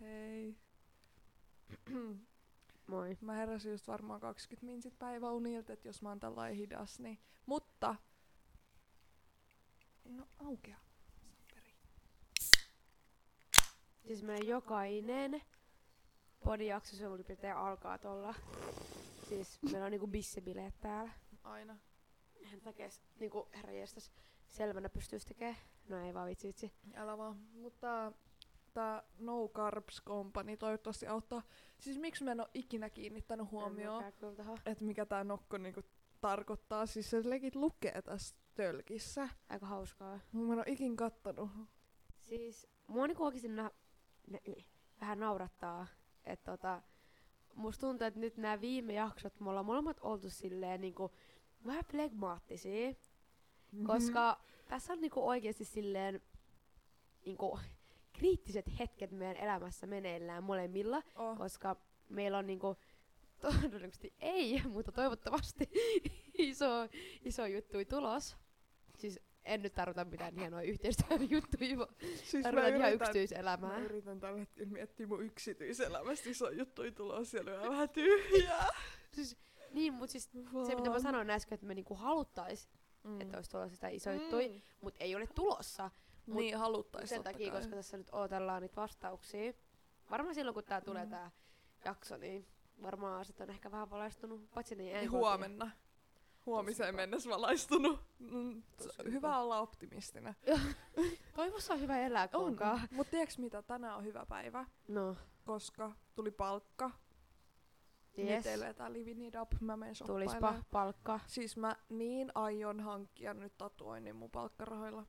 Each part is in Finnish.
Hei. Moi. Mä heräsin just varmaan 20 minsit päiväunilta, että jos mä oon tällainen hidas, niin... Mutta... No aukea. Samperi. Siis meidän jokainen podijakso suurin piirtein alkaa tuolla. Siis meillä on niinku bissebileet täällä. Aina. Hän tekee niinku herra jestas selvänä pystyisi tekemään. No ei vaan vitsi vitsi. Älä vaan. Mutta tää No Carbs Company toivottavasti auttaa. Siis miksi mä en oo ikinä kiinnittänyt huomioon, että mikä tää nokko niinku tarkoittaa. Siis se legit lukee tässä tölkissä. Aika hauskaa. Mä en oo ikin kattonut. Siis mua niinku oikeesti nä- ne, vähän naurattaa, että tota, musta tuntuu, että nyt nämä viime jaksot me ollaan molemmat oltu silleen niinku vähän flegmaattisia, Mhm. koska tässä on niinku oikeesti silleen niinku kriittiset hetket meidän elämässä meneillään molemmilla, Oh. koska meillä on niinku todennäköisesti ei, mutta toivottavasti iso, iso juttu tulos. Siis en nyt tarvita mitään hienoja yhteistyön juttuja, vaan Siis tarvitaan ihan yritän- Mä yksityiselämää. yritän tällä hetkellä miettiä mun yksityiselämästä iso juttuja tulos siellä on vähän tyhjää. Siis, niin, mutta siis se mitä mä sanoin äsken, että me niinku haluttais, mm. että olisi tulossa sitä iso Mm. mutta ei ole tulossa. Mut Niin haluttais sen takia, kai. koska tässä nyt odotellaan niitä vastauksia. Varmaan silloin, kun tää tulee Mm. tää jakso, niin varmaan sit on ehkä vähän valaistunut. Paitsi niin ei huomenna. Huomiseen mennessä valaistunut. Mm, hyvä. olla optimistinen. Toivossa on hyvä elää, On. kuulkaa. Mut tiedätkö mitä? Tänään on hyvä päivä, No, koska tuli palkka. yes. Nyt eletään living it up. Mä menen Tulispa palkka. Siis mä niin aion hankkia nyt tatuoinnin mun palkkarahoilla.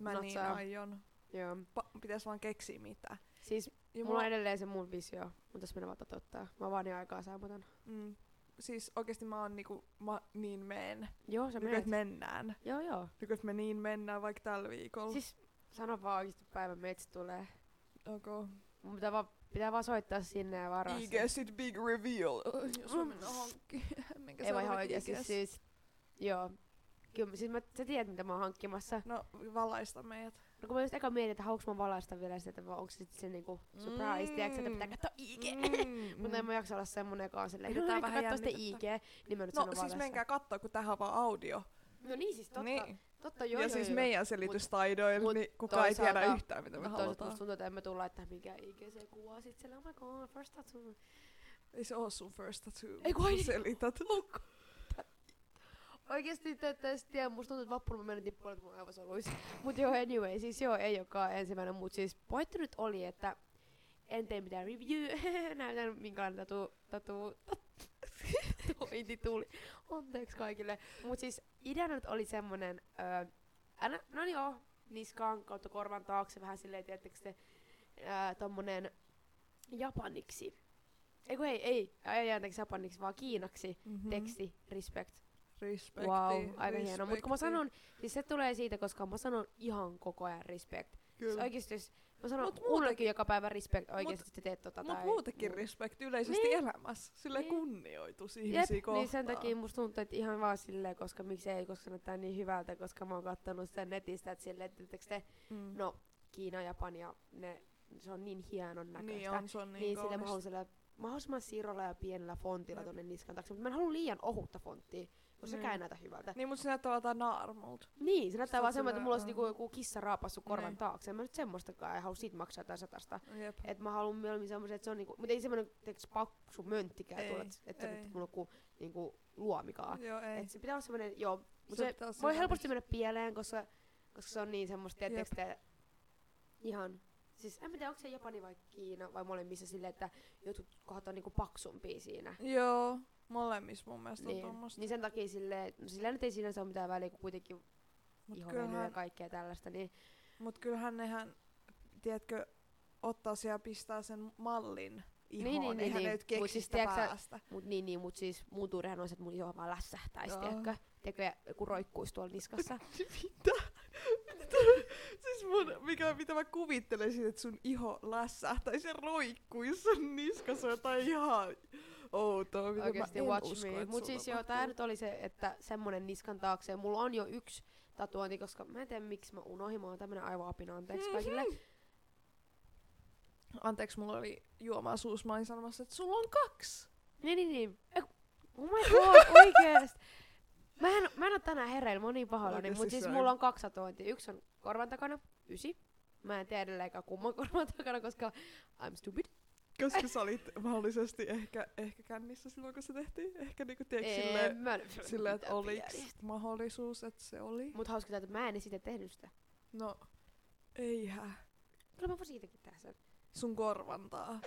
Mä Not niin so. aion. Joo. Pa- pitäis vaan keksiä mitä. Siis Ja mulla on edelleen se mun visio, mutta tässä menee vaan toteuttaa. Mä vaan niin aikaa saamaton. mm, siis oikeesti mä oon niinku, mä niin meen. Joo, sä Niinku, menet. et mennään. Joo, joo. Et me niin mennään vaikka tällä viikolla. Siis sano vaan oikeesti päivän meitsi tulee. okay. Mun pitää vaan, pitää vaan soittaa sinne ja varoa. I se. guess it big reveal. Jos mä mennään hankkiin. Ei vaan ihan oikeesti siis. Joo. Kyllä, siis mä, sä tiedät mitä mä oon hankkimassa. No, valaista meidät. No kun mä just eka mietin, että haluanko mä valaista vielä sitä, että vai onko se sitten se niinku surprise, mm. tiedätkö, että pitää katsoa IG. Mm. Mutta en mä jaksa olla semmonen, joka on silleen, Pidetään no vähän katsoa sitä. IG, niin mä nyt No siis valaista. menkää kattoo, kun tähän on vaan audio. No niin siis, totta. Niin. Totta, joo, ja joo, siis joo. meidän selitystaidoilla, mut niin kukaan ei tiedä yhtään, mitä me Mutta toisaalta halutaan. musta tuntuu, että emme tule laittaa minkään IGC-kuvaa sit siellä, oh my god, first tattoo. Ei se oo sun first tattoo. Ei kun ai niin. Oikeesti te ette edes tiedä, musta tuntuu, että vappuna mä menin tippuun mun aivosoluissa. Mut joo, anyway, siis joo, ei olekaan ensimmäinen, mut siis pointti nyt oli, että en tee mitään review, näytän minkälainen tatu, tatu, tointi tuli. Anteeksi kaikille. Mut siis ideana nyt oli semmonen, öö, älä, no joo, niskaan kautta korvan taakse vähän silleen, tiedättekö te, öö, tommonen japaniksi. Ei kun ei, ei, ei anteeksi japaniksi, vaan kiinaksi. Mm-hmm. Teksti, respect. Respekti. Wow, aika hieno. Mutta kun mä respekti. sanon, siis se tulee siitä, koska mä sanon ihan koko ajan respect. Siis Kyllä. oikeesti, jos mä sanon Mut muutenkin- joka päivä respect oikeesti, että sä teet tota Mut tai... muutenkin muu. respekti yleisesti Niin. elämässä. Silleen Niin. kunnioitus Jep, ihmisiä kohtaan. niin sen takia musta tuntuu, että ihan vaan silleen, koska miksei, koska näyttää niin hyvältä, koska mä oon kattonut sen netistä, että silleen, että te, Mm. no Kiina, Japani ja ne, se on niin hienon näköistä. Niin on, se on niin, niin sille mä haluan mahdollisimman sirolla ja pienellä fontilla Jep. tonne niskan taakse, mutta mä en halua liian ohutta fonttia, koska Niin. sekään ei näytä hyvältä. Niin, mutta se näyttää vaan naarmulta. Niin, se näyttää vaan semmoinen, että mulla olisi niinku joku kissa raapassu korvan Niin. taakse. En mä nyt semmoistakaan, en halua siitä maksaa jotain satasta. Jep. Et mä haluan mieluummin semmoisen, että se on niinku, mutta ei semmoinen teks paksu mönttikään tuolla, että se nyt mulla on joku niinku luomikaan. Joo, ei. Et se pitää olla semmoinen, joo, mutta Se se, voi se helposti mennä pieleen, koska, koska se on niin semmoista, te, ihan, siis en tiedä, onko se Japani vai Kiina vai molemmissa silleen, että jotkut kohdat on niinku paksumpia siinä. Joo, molemmissa mun mielestä on Niin, tommosta. niin sen takia silleen, no silleen nyt ei sinänsä ole mitään väliä, kun kuitenkin Mut ihovenyä ja kaikkea tällaista, niin mut kyllähän nehän, tiedätkö, ottaa siellä pistää sen mallin ihoon, Niin, niin, niin, niin. nyt keksi Mut siis tiedätkö päästä. Mut niin, niin, mut siis mun tuurihan on se, että mun iho vaan lässähtäis, Joo. tiedätkö? Tiedätkö, ja joku roikkuis tuolla niskassa. Mitä? siis mun, mikä, mitä mä kuvittelen siitä, että sun iho lässähtäisi ja roikkuisi sun niskassa jotain ihan outoa, mitä Oikeesti mä en watch usko, me. Mut siis joo, tää nyt oli se, että semmonen niskan taakse. Mulla on jo yksi tatuointi, koska mä en tiedä miksi mä unohdin, mä oon tämmönen aivoapina, anteeksi kaikille. Anteeksi, mulla oli juomaa suus. Mä olin sanomassa, että sulla on kaksi. Niin, niin, niin. Oh my god, oikeest. Mä en, mä en oo tänään hereillä, mä oon niin pahoillani, Oikeesti mut siis same. mulla on kaksi tatuointia. Yksi on korvan takana, ysi. Mä en tiedä edelleenkään kumman korvan takana, koska I'm stupid. Koska sä olit mahdollisesti ehkä, ehkä kännissä silloin, kun se tehtiin. Ehkä niinku tiedätkö En silleen, silleen että oliks mahdollisuus, että se oli. Mut hauska, että mä en sitä tehnyt sitä. No, eihän. Kyllä mä voisin siitäkin tehdä sen. Sun korvantaa.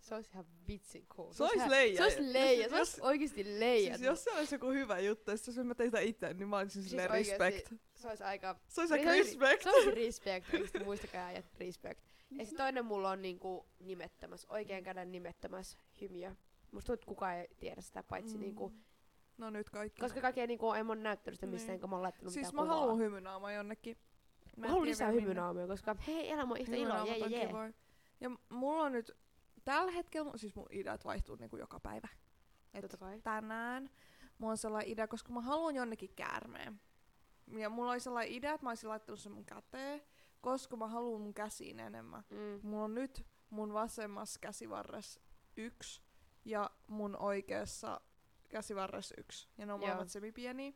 Se olisi ihan vitsin cool. Se ihan- leija. Se olisi leija, se olisi oikeesti leija. Siis jos se olisi joku hyvä juttu, jos mä tein sitä itse, niin mä olisin Siis silleen respect. Se olisi aika... Se olisi aika olisi- respect. Se olisi respect, muistakaa äijät, respect. Ja sit toinen mulla on niinku nimettömäs, oikean käden nimettömäs hymiö. Musta tuntuu, että kukaan ei tiedä sitä, paitsi Mm. niinku, No nyt kaikki. koska kaikki ei niinku, en mä oon näyttänyt sitä missään, Niin. enkä mä oon laittanut siis mitään mä kuvaa. haluan hymynaama jonnekin. Mä en haluan lisää hymynaamia, koska hei, elämä on yhtä iloa, jee, jee, jee. Ja mulla on nyt, tällä hetkellä, siis mun ideat vaihtuu niinku joka päivä. Et Totta kai. tänään mulla on sellainen idea, koska mä haluan jonnekin käärmeen. Ja mulla oli sellainen idea, että mä olisin laittanut sen mun käteen, koska mä haluan mun käsiin enemmän. Mm. Mulla on nyt mun vasemmassa käsivarressa yksi ja mun oikeassa käsivarressa yksi. Ja ne on molemmat semipieniä.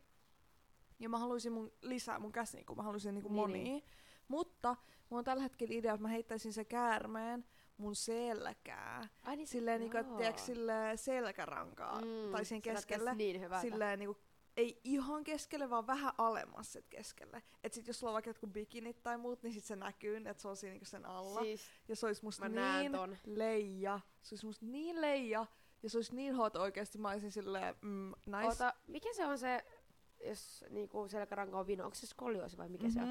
Ja mä haluaisin mun lisää mun käsiin, kun mä haluaisin niinku Niin, monia. niin. Mutta mulla on tällä hetkellä idea, että mä heittäisin se käärmeen mun selkää. Ai niin, Silleen niinku, että joo. tiedätkö, silleen selkärankaa. Mm, tai näyttäisi keskelle. Niin hyvältä. Silleen niinku, ei ihan keskelle, vaan vähän alemmas sit keskelle. Et sit jos sulla on vaikka jotkut bikinit tai muut, niin sit se näkyy, että se on siinä niinku sen alla. Siis, Ja se olisi musta niin ton. leija. Se olisi musta niin leija. Ja se olisi niin hot oikeesti. Mä olisin silleen, mm, nice. Ota, mikä se on se, jos niinku selkäranka on vino, onko se skolioosi vai mikä se on?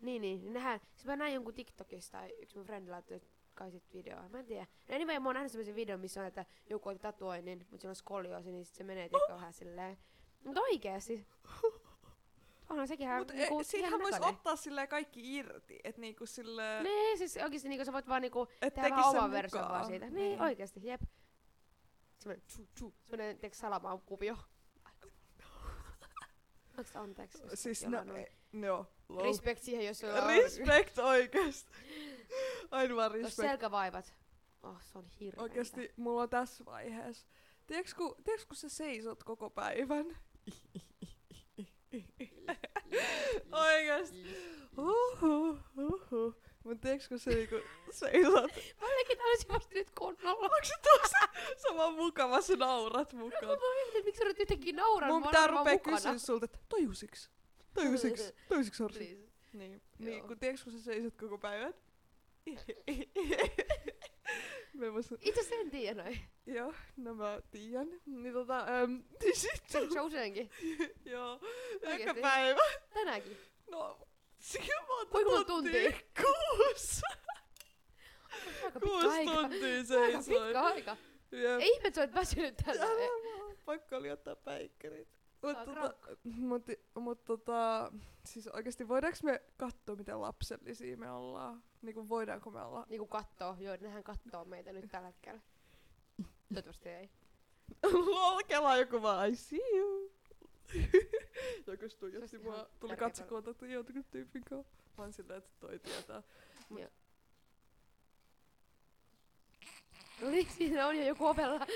Niin, niin. niin Nehän, siis mä näin jonkun TikTokista tai yksi mun frendi laittoi kai sit videoa. Mä en tiedä. No anyway, mä oon nähnyt semmoisen videon, missä on, että joku otti tatuoinnin, mutta sillä on skolioosi, niin sit se menee tiedätkö vähän silleen. Mut oikeesti. Onhan sekin ihan Mut niinku, e, siinähän ihan voisi ottaa silleen kaikki irti. Et niinku silleen, Niin, siis oikeesti niinku sä voit vaan niinku et tehdä sen oman version vaan siitä. Niin, oikeesti, jep. Semmoinen tsu, tsu, semmoinen tiedätkö salamaan kuvio. Onks anteeksi? jos Siis no, e, joo. lol. Respect siihen, jos on Respect oikeesti. Aina vaan jos respect. selkävaivat. Oh, se on hirveetä. Oikeesti mulla on tässä vaiheessa. Tiedätkö kun, tiedätkö, kun sä seisot koko päivän? Oikeesti. Uhuh, uhuh. Mut tiedätkö kun sä niinku seisot? Mä olenkin täysin vasta nyt kunnolla. Onko se on vaan mukava, sä naurat Mä mukaan. vaan mietin, että miksi sä nyt yhtäkkiä nauran. Mun mä pitää rupea kysyä sulta, että tajusiks? Tajusiks? Tajusiks Orsi? Niin. Niin, kun tiedätkö kun sä seisot koko päivän? Mä en muista. Itse asiassa en tiedä noin. Joo, no mä tiedän. Niin tota, äm, on useinkin. joo, joka päivä. Tänäänkin. No, siinä monta Kuinka monta tuntia? tuntia? Kuusi. Aika Kuusi aika. tuntia Aika seisoin. pitkä aika. Jep. Ei ihme, että sä oot väsynyt vaan, Pakko oli ottaa päikkärit. Mut, Saa tota, mut, mut tota, siis oikeesti voidaanko me katsoa miten lapsellisia me ollaan? Niinku voidaanko me olla? Niinku kattoo. Joo, nehän kattoo meitä nyt tällä hetkellä. Toivottavasti ei. Lol, kelaa joku vaan, I see you. joku Se tuijotti olisi mua, tuli tärkeä katsokontakti jonkun tyypin kanssa. Mä oon silleen, että toi tietää. No niin, siinä on jo joku ovella.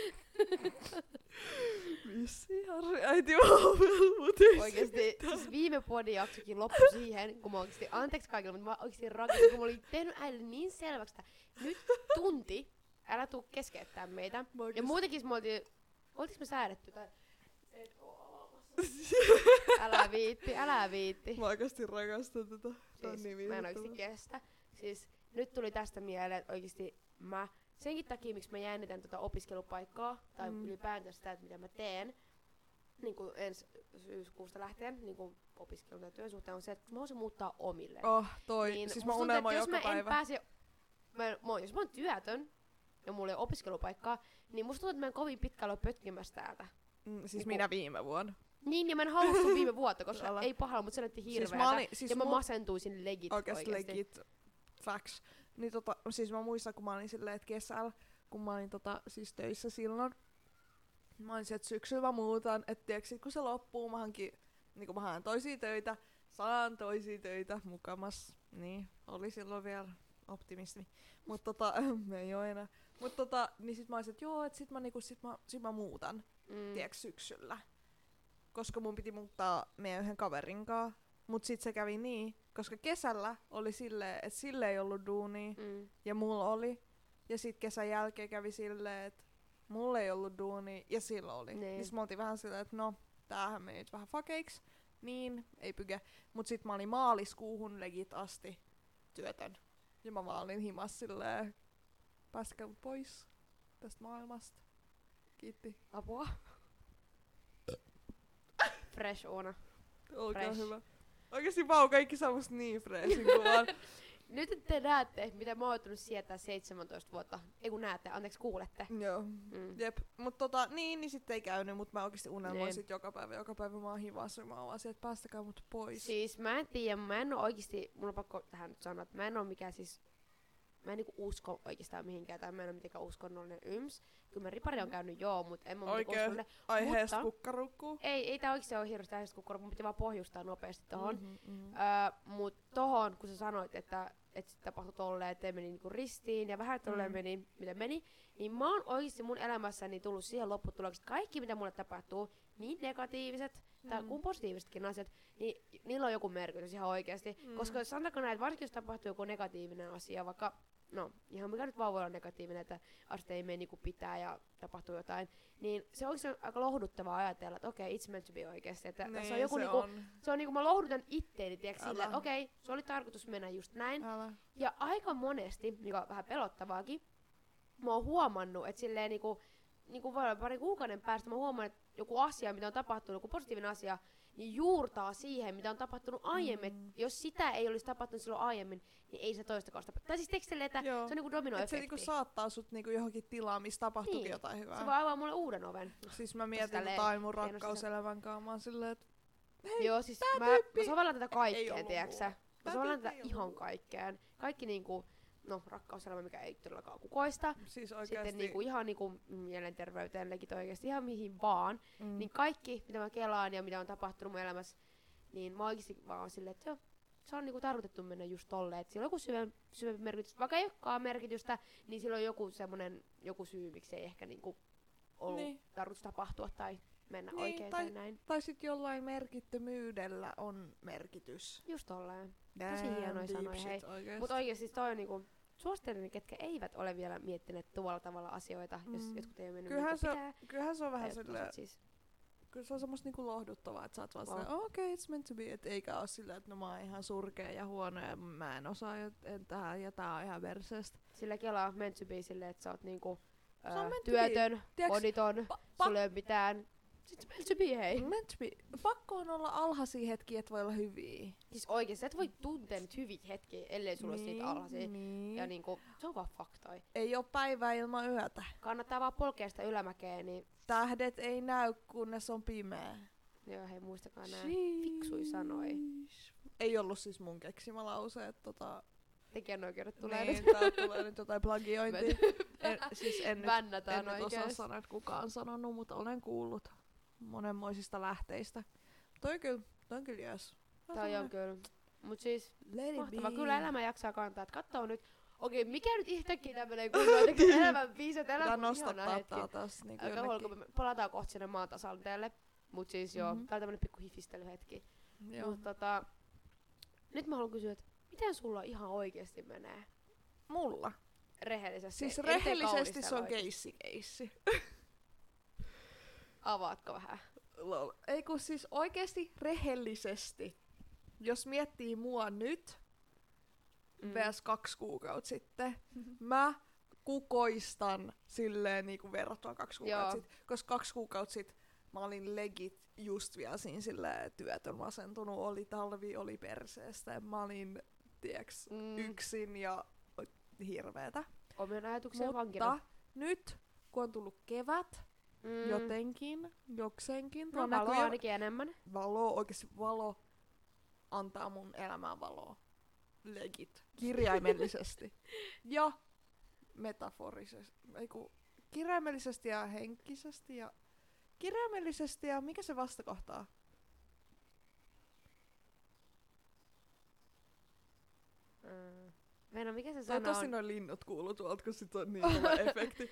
Missi Harri, äiti vaan mut ei Oikeesti, siis viime podijaksokin loppui siihen, kun mä oikeesti, anteeksi kaikille, mutta mä oikeesti rakastin, kun mä olin tehnyt äidille niin selväksi, että nyt tunti, älä tuu keskeyttää meitä. Ja muutenkin me oltiin, oltiinko me säädetty tai... Älä viitti, älä viitti. Mä oikeesti rakastan tätä. On Siis, niin mä en oikeesti kestä. Siis nyt tuli tästä mieleen, että oikeesti mä, senkin takia miksi mä jännitän tota opiskelupaikkaa, tai Mm. ylipäätään sitä, että mitä mä teen, niin kuin ensi syyskuusta lähtien, niin kuin opiskelun tai työn suhteen, on se, että mä voisin muuttaa omille. Oh, toi. siis mä tuntuu, unelmoin että jos mä en päivä. pääse, mä, mä, jos mä oon työtön, ja mulla ei ole opiskelupaikkaa, niin musta tuntuu, että mä en kovin pitkällä ole pötkimässä täältä. Mm, siis niinku- minä viime vuonna. Niin, ja mä en halua sun viime vuotta, koska ei pahalla, mutta se näytti hirveätä. Siis mä olin, siis ja mä mu- masentuisin legit oikeesti oikeesti. legit facts. Niin tota, siis mä muistan, kun mä olin silleen, että kesällä, kun mä olin tota, siis töissä silloin, mä olin että syksyllä mä muutan, että tiiäks, kun se loppuu, mä hankin, niin kun mä haen toisia töitä, saan toisia töitä mukamas. Niin, oli silloin vielä optimismi. Mut tota, me ei oo enää. Mut tota, niin sit mä olisin, että joo, et sit mä, niinku, sit mä, sit mä muutan, Mm. tiedätkö, syksyllä. Koska mun piti muuttaa meidän yhden kaverin kaa. Mut sit se kävi niin, koska kesällä oli silleen, että sille ei ollut duunia Mm. ja mulla oli. Ja sit kesän jälkeen kävi silleen, että mulla ei ollut duuni ja sillä oli. Niin. Niin sit mä oltiin vähän silleen, että no, tämähän meni nyt vähän fakeiksi. Niin, ei pyke. Mut sit mä olin maaliskuuhun legit asti työtön. Ja mä vaan olin himas silleen, pääskää mut pois tästä maailmasta. Kiitti. Apua. Fresh Oona. Olkaa Fresh. hyvä. Oikeesti vau, kaikki saa musta niin freshin kuvan. Nyt te näette, mitä mä oon joutunut sietää 17 vuotta. Ei kun näette, anteeksi kuulette. Joo. Mm. Jep, mut tota, niin, niin sitten ei käynyt, mut mä oikeesti unelmoin Niin. sit joka päivä, joka päivä mä oon hivassa, mä oon että päästäkää mut pois. Siis mä en tiedä, mä en oo oikeesti, mun on pakko tähän nyt sanoa, että mä en oo mikään siis, mä en niinku usko oikeastaan mihinkään, tai mä en oo mitenkään uskonnollinen yms. Kyllä mä ripari on käynyt joo, mut en mä Oikein uskonnollinen. Aiheesta mutta- kukkarukkuu. Ei, ei tää oikeesti oo hirveästi aiheesta kukkaro, mun piti vaan pohjustaa nopeasti tohon. Mhm, mhm. Öö, mut tohon, kun sä sanoit, että, että sit tapahtui tolleen, että meni niinku ristiin ja vähän tolleen Mm. meni, miten meni, niin mä oon oikeesti mun elämässäni tullut siihen lopputulokseen, että kaikki mitä mulle tapahtuu, niin negatiiviset tai Mm. kuin positiivisetkin asiat, niin niillä on joku merkitys ihan oikeasti. Mm. Koska sanotaanko näin, että varsinkin jos tapahtuu joku negatiivinen asia, vaikka, no ihan mikä nyt vaan voi olla negatiivinen, että asia ei mene niin kuin pitää ja tapahtuu jotain, niin se on aika lohduttavaa ajatella, että okei, okay, it's meant to be oikeasti. Että tässä on joku se niinku, on. se on niinku mä lohdutan itteeni, tiedätkö, sillä, että okei, okay, se oli tarkoitus mennä just näin. Älä. Ja aika monesti, mikä on vähän pelottavaakin, mä oon huomannut, että silleen niinku, niinku voi olla pari kuukauden päästä mä huomaan, että joku asia, mitä on tapahtunut, joku positiivinen asia, niin juurtaa siihen, mitä on tapahtunut aiemmin. Mm. Jos sitä ei olisi tapahtunut silloin aiemmin, niin ei se toista kausta. Tai siis tekstille, että Joo. se on niinku Et se dominoefekti. niinku saattaa sut niinku johonkin tilaan, missä tapahtuukin Niin. jotain hyvää. se voi avaa mulle uuden oven. Siis mä mietin jotain mun hienosti rakkauselämän kanssa, mä oon silleen, että Joo, siis mä, tyyppi mä sovellan tätä kaikkeen, tiedäksä. Mä sovellan tätä ihan kaikkeen. Kaikki niinku, no rakkauselämä, mikä ei todellakaan kukoista. siis Sitten oikeesti... niinku ihan niinku mielenterveyteen, legit oikeesti ihan mihin vaan. mm. Niin kaikki, mitä mä kelaan ja mitä on tapahtunut mun elämässä, niin mä oikeesti vaan silleen, että joo, se on niinku tarkoitettu mennä just tolleen. Että sillä on joku syvempi, syvempi merkitys. Vaikka ei olekaan merkitystä, niin sillä on joku semmonen, joku syy, miksi ei ehkä niinku ollut Niin. tarkoitus tapahtua tai mennä Niin, oikein tai- tai näin. Tai sit jollain merkittömyydellä on merkitys. Just tolleen. Damn hienoja sanoja, hei. Mutta oikeesti siis toi on niinku, suosittelen ne, ketkä eivät ole vielä miettineet tuolla tavalla asioita, mm. jos jotkut ei ole mennyt Kyllähän se, pitää. kyllähän se on vähän silleen, siis. kyllä se on semmoista niinku lohduttavaa, että sä oot vaan silleen, okei, okay, it's meant to be, et eikä oo silleen, että no mä oon ihan surkea ja huono ja mä en osaa ja, en tähän ja tää on ihan verseestä. Sillä kelaa meant to be silleen, että sä oot niinku Se on työtön, Tiedätkö, oditon, Pa- pa- sulla ei ole mitään. Sit se meant to be, hei. meant to be. Pakko on olla alhaisia hetkiä, että voi olla hyviä. Siis oikeesti, et voi tuntea nyt hyviä hetkiä, ellei sulla niin, niitä alhaisia. Niin. Ja niinku, se on vaan faktoi. Ei oo päivää ilman yötä. Kannattaa vaan polkea sitä ylämäkeä, niin Tähdet ei näy, kunnes on pimeä. joo, hei muistakaa nää fiksui sanoi. Ei ollut siis mun keksimä lause, että tota... Tekijänoikeudet tulee niin, nyt. tulee nyt jotain plagiointia. en, siis en nyt, en nyt osaa sanoa, että kuka on sanonut, mutta olen kuullut monenmoisista lähteistä. Toi kyllä, toi on kyllä jees. Toi on kyllä. Mut siis, Let mahtava. be. Kyllä elämä jaksaa kantaa. Et kattoo nyt. Okei, mikä nyt yhtäkkiä tämmönen kunnon tekee elämän biisit, elämä on ihana hetki. taas niinku Aika huolko, me palataan kohta sinne maan tasanteelle. Mut siis joo, Mhm. tää on tämmönen pikku hifistelyhetki. Joo. Mut tota, nyt mä haluan kysyä, että miten sulla ihan oikeesti menee? Mulla. Rehellisesti. Siis rehellisesti se on oikeesti. keissi-keissi. Avaatko vähän? Lol. Ei kun siis oikeesti rehellisesti. Jos miettii mua nyt, mm. vs kaksi kuukautta sitten, mä kukoistan silleen niinku verrattuna kaksi kuukautta sitten. Koska kaksi kuukautta sitten mä olin legit just vielä siinä silleen työtön masentunut, oli talvi, oli perseestä. ja Mä olin, tiiäks, Mm. yksin ja hirveetä. Omien ajatuksen Mutta vankina. nyt, kun on tullut kevät, Mm. jotenkin, jokseenkin, No, valoa näkyy ainakin enemmän. valo, oikeesti valo antaa mun elämään valoa. Legit. Kirjaimellisesti. ja metaforisesti. Ei kun, kirjaimellisesti ja henkisesti ja kirjaimellisesti ja mikä se vastakohtaa? Mm. Venä, mikä se sana Toivottavasti on? noin linnut kuuluu tuolta, kun sit on niin kova efekti.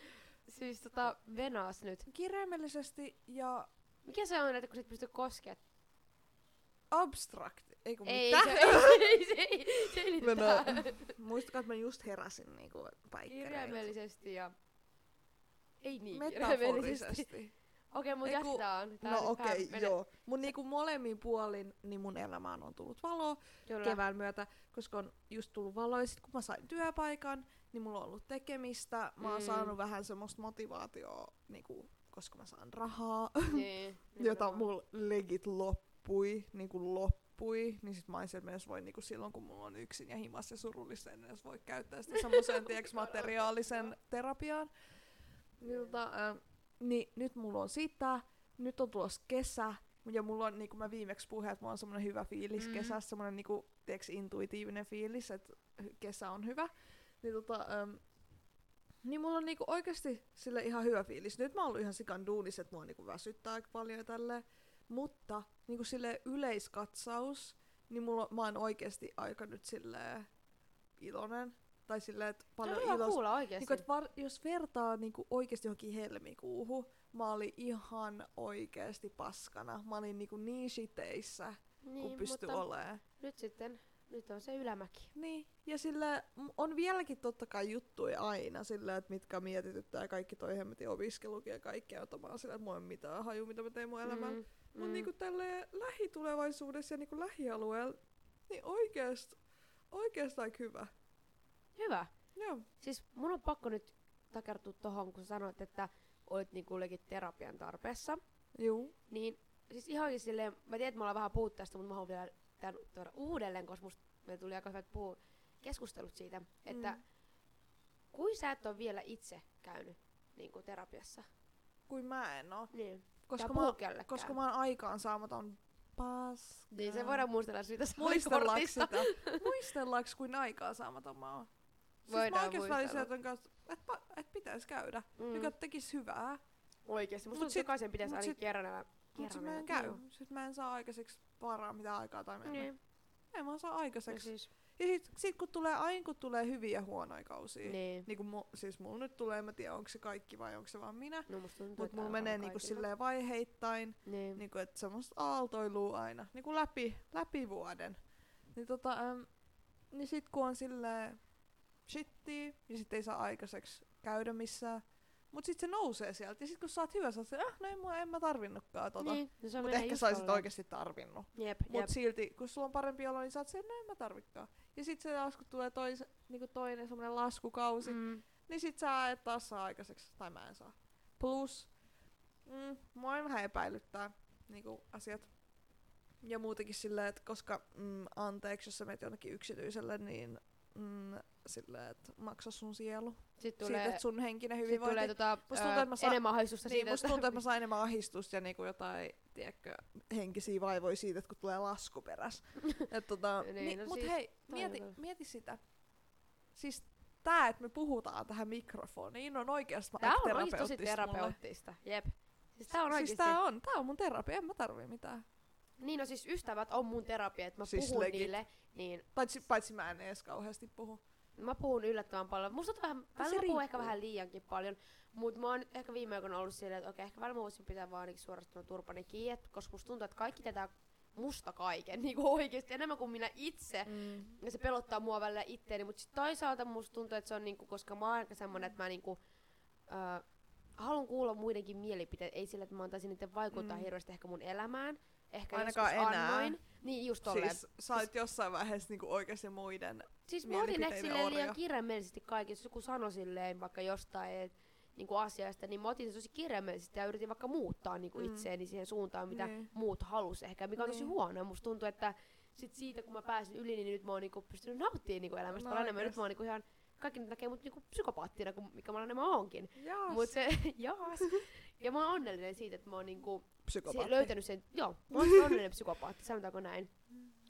Siis tota, venaas nyt. Kirjaimellisesti ja Mikä se on, että kun sit pystyy koskemaan? abstrakti. Ei kun Ei, mitä? se, ei, se, ei, se ei Venä- tähän. Muistakaa, että mä just heräsin niinku päikkäreiltä. Kirjaimellisesti ja... Ei niin, kirjaimellisesti. Metaforisesti. Okei, mut Ei kun- jatketaan. Tää No nyt vähän okei, menee- joo. Mun niinku molemmin puolin, niin mun elämään on tullut valo Kyllä. kevään myötä, koska on just tullut valo. Ja sit kun mä sain työpaikan, niin mulla on ollut tekemistä. Mä oon Mm. saanut vähän semmoista motivaatioa, niinku, koska mä saan rahaa, Niin, jota mulla legit loppui, niinku loppui. Niin sit mä mä edes voi niinku silloin, kun mulla on yksin ja himas ja surullista, en edes voi käyttää sitä semmoiseen materiaalisen terapiaan. Niin, tota, äh, niin nyt mulla on sitä, nyt on tulossa kesä, ja mulla on, niin kuin mä viimeksi puhuin, että mulla on semmoinen hyvä fiilis Mm. kesässä, semmoinen niin kuin, tiiäks, intuitiivinen fiilis, että kesä on hyvä. Niin, tota, ähm, niin mulla on niinku oikeasti sille ihan hyvä fiilis. Nyt mä oon ollut ihan sikan duunis, että mua niinku väsyttää aika paljon ja tälleen. Mutta niinku sille yleiskatsaus, niin mulla, on- mä oon oikeasti aika nyt silleen iloinen. Tai silleen, että paljon on hyvä iloista. kuulla oikeesti. Niinku, et var, jos vertaa niinku oikeasti johonkin helmikuuhun, mä olin ihan oikeasti paskana. Mä olin niinku niin shiteissä, niin, kun pystyi mutta olemaan. nyt sitten, nyt on se ylämäki. Niin, ja sille on vieläkin totta kai juttuja aina sillä, että mitkä mietityttää kaikki toi hemmetin opiskelukin ja kaikkea, että mä sillä, että mulla ei ole mitään haju, mitä mä teen mun elämällä. Mm, Mm, Mut niinku tälle lähitulevaisuudessa ja niinku lähialueella, niin oikeest aika hyvä. Hyvä. Joo. Siis mun on pakko nyt takertua tohon, kun sanoit, että olit niinku terapian tarpeessa. Juu. Niin siis ihan silleen, mä tiedän, että me ollaan vähän puhuttu tästä, mutta mä haluan vielä tän tuoda uudelleen, koska musta meillä tuli aika hyvät puhu, keskustelut siitä, että Mm. kuin sä et ole vielä itse käynyt niinku terapiassa. Kuin mä en oo. Niin. Koska mä, koska mä oon aikaan saamaton paska. Niin, se voidaan muistella siitä Muistellaanko sitä? Muistellaanko kuin aikaa saamaton mä oon? Siis Voidaan muistella. välisin, että, kanssa, että, että pitäis käydä. Mm. Joka tekis hyvää. Oikeesti. Musta Mut sit- jokaisen pitäisi sit- kerran elää. Mut sit mä en käy. Joo. Sit mä en saa aikaiseksi varaa mitä aikaa tai mennä. Niin. En mä saa aikaiseksi. siis. Ja sit, sit kun tulee, aina kun tulee hyviä ja huonoja kausia. Niin. Niin kun mu, siis mulla nyt tulee, mä tiedä onko se kaikki vai onko se vaan minä. No musta tuntuu, Mut mulla on menee niinku silleen vaiheittain. Niin. Niinku että semmoista aaltoilua aina. Niinku läpi, läpi vuoden. Niin tota, äm, niin sit kun on silleen shittiä, ja sit ei saa aikaiseksi käydä missään. Mut sit se nousee sieltä. Ja sit kun sä oot hyvä, sä oot äh, no en, mä, en mä tarvinnutkaan tota. Niin. No se Mut ehkä sä oisit oikeesti tarvinnut. Jep, Mut jep. silti, kun sulla on parempi olo, niin sä oot se, no en mä tarvikaan. Ja sit se taas, kun tulee tois, niinku toinen semmonen laskukausi, mm. Niin sit sä et taas saa aikaiseksi. Tai mä en saa. Plus, mm, mua vähän epäilyttää niinku asiat. Ja muutenkin silleen, että koska mm, anteeksi, jos sä menet jonnekin yksityiselle, niin mm, silleen, että maksa sun sielu. Sitten Siitä, tulee, että sun henkinen hyvinvointi. tulee tota, Musta tuntuu, että mä saan- enemmän ahdistusta niin, siitä, musta tuntuu, että mä saan enemmän ahdistusta ja niinku jotain, tiedätkö, henkisiä vaivoja siitä, että kun tulee lasku peräs. Et tota, Niin, niin, no mut siis hei, mieti, mieti sitä. Siis tää, että me puhutaan tähän mikrofoniin, on oikeasti Tää on oikeesti tosi terapeuttista mulle. Jep. Siis tää on Siis oikeesti. tää on, tää on mun terapia, en mä tarvii mitään. Niin no siis ystävät on mun terapia, että mä Siis puhun legit. niille, niin Paitsi, paitsi mä en edes kauheasti puhu. mä puhun yllättävän paljon. Musta on vähän, välillä riippuu. ehkä vähän liiankin paljon, mutta mä oon ehkä viime aikoina ollut silleen, että okei, ehkä välillä mä voisin pitää vaan ainakin suorastaan turpani kiinni, et- koska musta tuntuu, että kaikki tätä musta kaiken, niinku oikeesti enemmän kuin minä itse. Mm. Ja se pelottaa mua välillä itteeni, mutta sit toisaalta musta tuntuu, että se on niinku, koska mä oon aika semmonen, että mä niinku, ö, haluan kuulla muidenkin mielipiteet, ei sillä, että mä antaisin niiden vaikuttaa mm. hirveästi ehkä mun elämään. Ehkä Ainakaan joskus enää. annoin. Niin, just tolleen. Siis sä olit jossain vaiheessa niinku oikeasti muiden. Siis mä otin ehkä silleen liian kirjaimellisesti kaikki, jos joku sanoi silleen vaikka jostain et, niinku asiasta, niin mä otin se tosi kirjaimellisesti ja yritin vaikka muuttaa niinku Mm. itseäni siihen suuntaan, mitä Niin. muut halus ehkä, mikä on tosi Niin. huono. Musta tuntuu, että sit siitä kun mä pääsin yli, niin nyt mä oon niinku pystynyt nauttimaan niinku elämästä No paljon enemmän. Nyt mä oon niinku ihan, kaikki nyt näkee mut niinku psykopaattina, kun, mikä mä enemmän oonkin. Jaas. Mut se, jaas. Ja mä oon onnellinen siitä, että mä oon niinku Psykopaatti. si- löytänyt sen, joo, mä oon onnellinen psykopaatti, sanotaanko näin.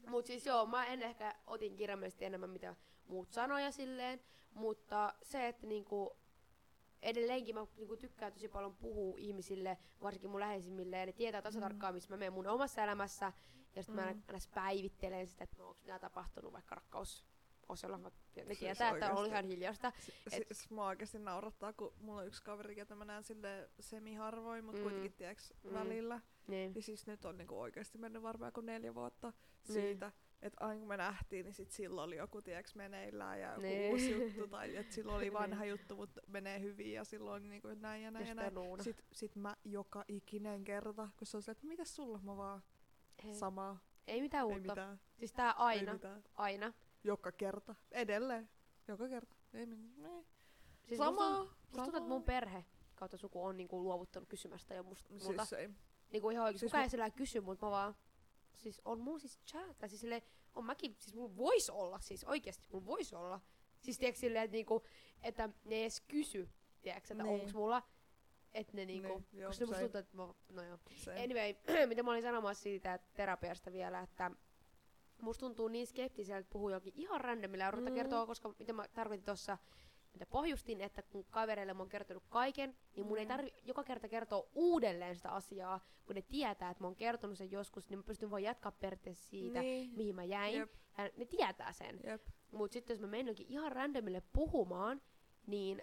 Mut siis joo, mä en ehkä otin kirjaimellisesti enemmän mitä muut sanoja silleen, mutta se, että niinku edelleenkin mä niinku tykkään tosi paljon puhua ihmisille, varsinkin mun läheisimmille, ja ne tietää tasa tarkkaan, missä mä menen mun omassa elämässä, ja sitten mä Mm. aina päivittelen sitä, että no, onko mitä tapahtunut vaikka rakkaus Vaikka ne Siis tietää, että on ihan hiljasta. Et- Siis mua oikeesti naurattaa, kun mulla on yksi kaveri, ketä mä näen sille semi-harvoin, mut Mm. kuitenkin tiiäks Mm. välillä. Niin. Ja siis nyt on niinku oikeesti mennyt varmaan kuin neljä vuotta Niin. siitä, että aina kun me nähtiin, niin sit silloin oli joku tiiäks meneillään ja joku Niin. uusi juttu, tai että silloin oli vanha Niin. juttu, mutta menee hyvin ja silloin niinku näin ja näin ja näin. Nuuna. Sit, sit mä joka ikinen kerta, kun se on se, että mitäs sulla mä vaan Ei. samaa, Ei mitään ei uutta. mitään, Siis tää ei aina, aina. Joka kerta, edelleen, joka kerta, ei mitään. Ei. Siis Samaa, Musta, musta tuntuu, että mun perhe kautta suku on niinku luovuttanut kysymästä jo musta, multa. Siis ei. Niinku ihan oikeesti, siis kukaan mu- ei sillä kysy, mutta mä vaan, siis on mulla siis chat, tai siis silleen, on mäkin, siis mulla vois olla, siis oikeesti mulla vois olla. Siis tiedätkö silleen, että niinku, että ne edes kysy, tiedätkö, että Niin. onks mulla, että ne niinku, Niin, joo, koska musta tuntuu, että mä, no joo. Se. Anyway, mitä mä olin sanomassa siitä terapiasta vielä, että musta tuntuu niin skeptiseltä puhua jokin ihan randomilla ja ruveta Mm. kertoa, koska mitä mä tarkoitin tuossa, mitä pohjustin, että kun kavereille mä oon kertonut kaiken, niin mun ei Mm. tarvi joka kerta kertoa uudelleen sitä asiaa, kun ne tietää, että mä oon kertonut sen joskus, niin mä pystyn vaan jatkaa periaatteessa siitä, niin. mihin mä jäin, Jep, ja ne tietää sen. jep. Mutta sitten jos mä menen jonkin ihan randomille puhumaan, niin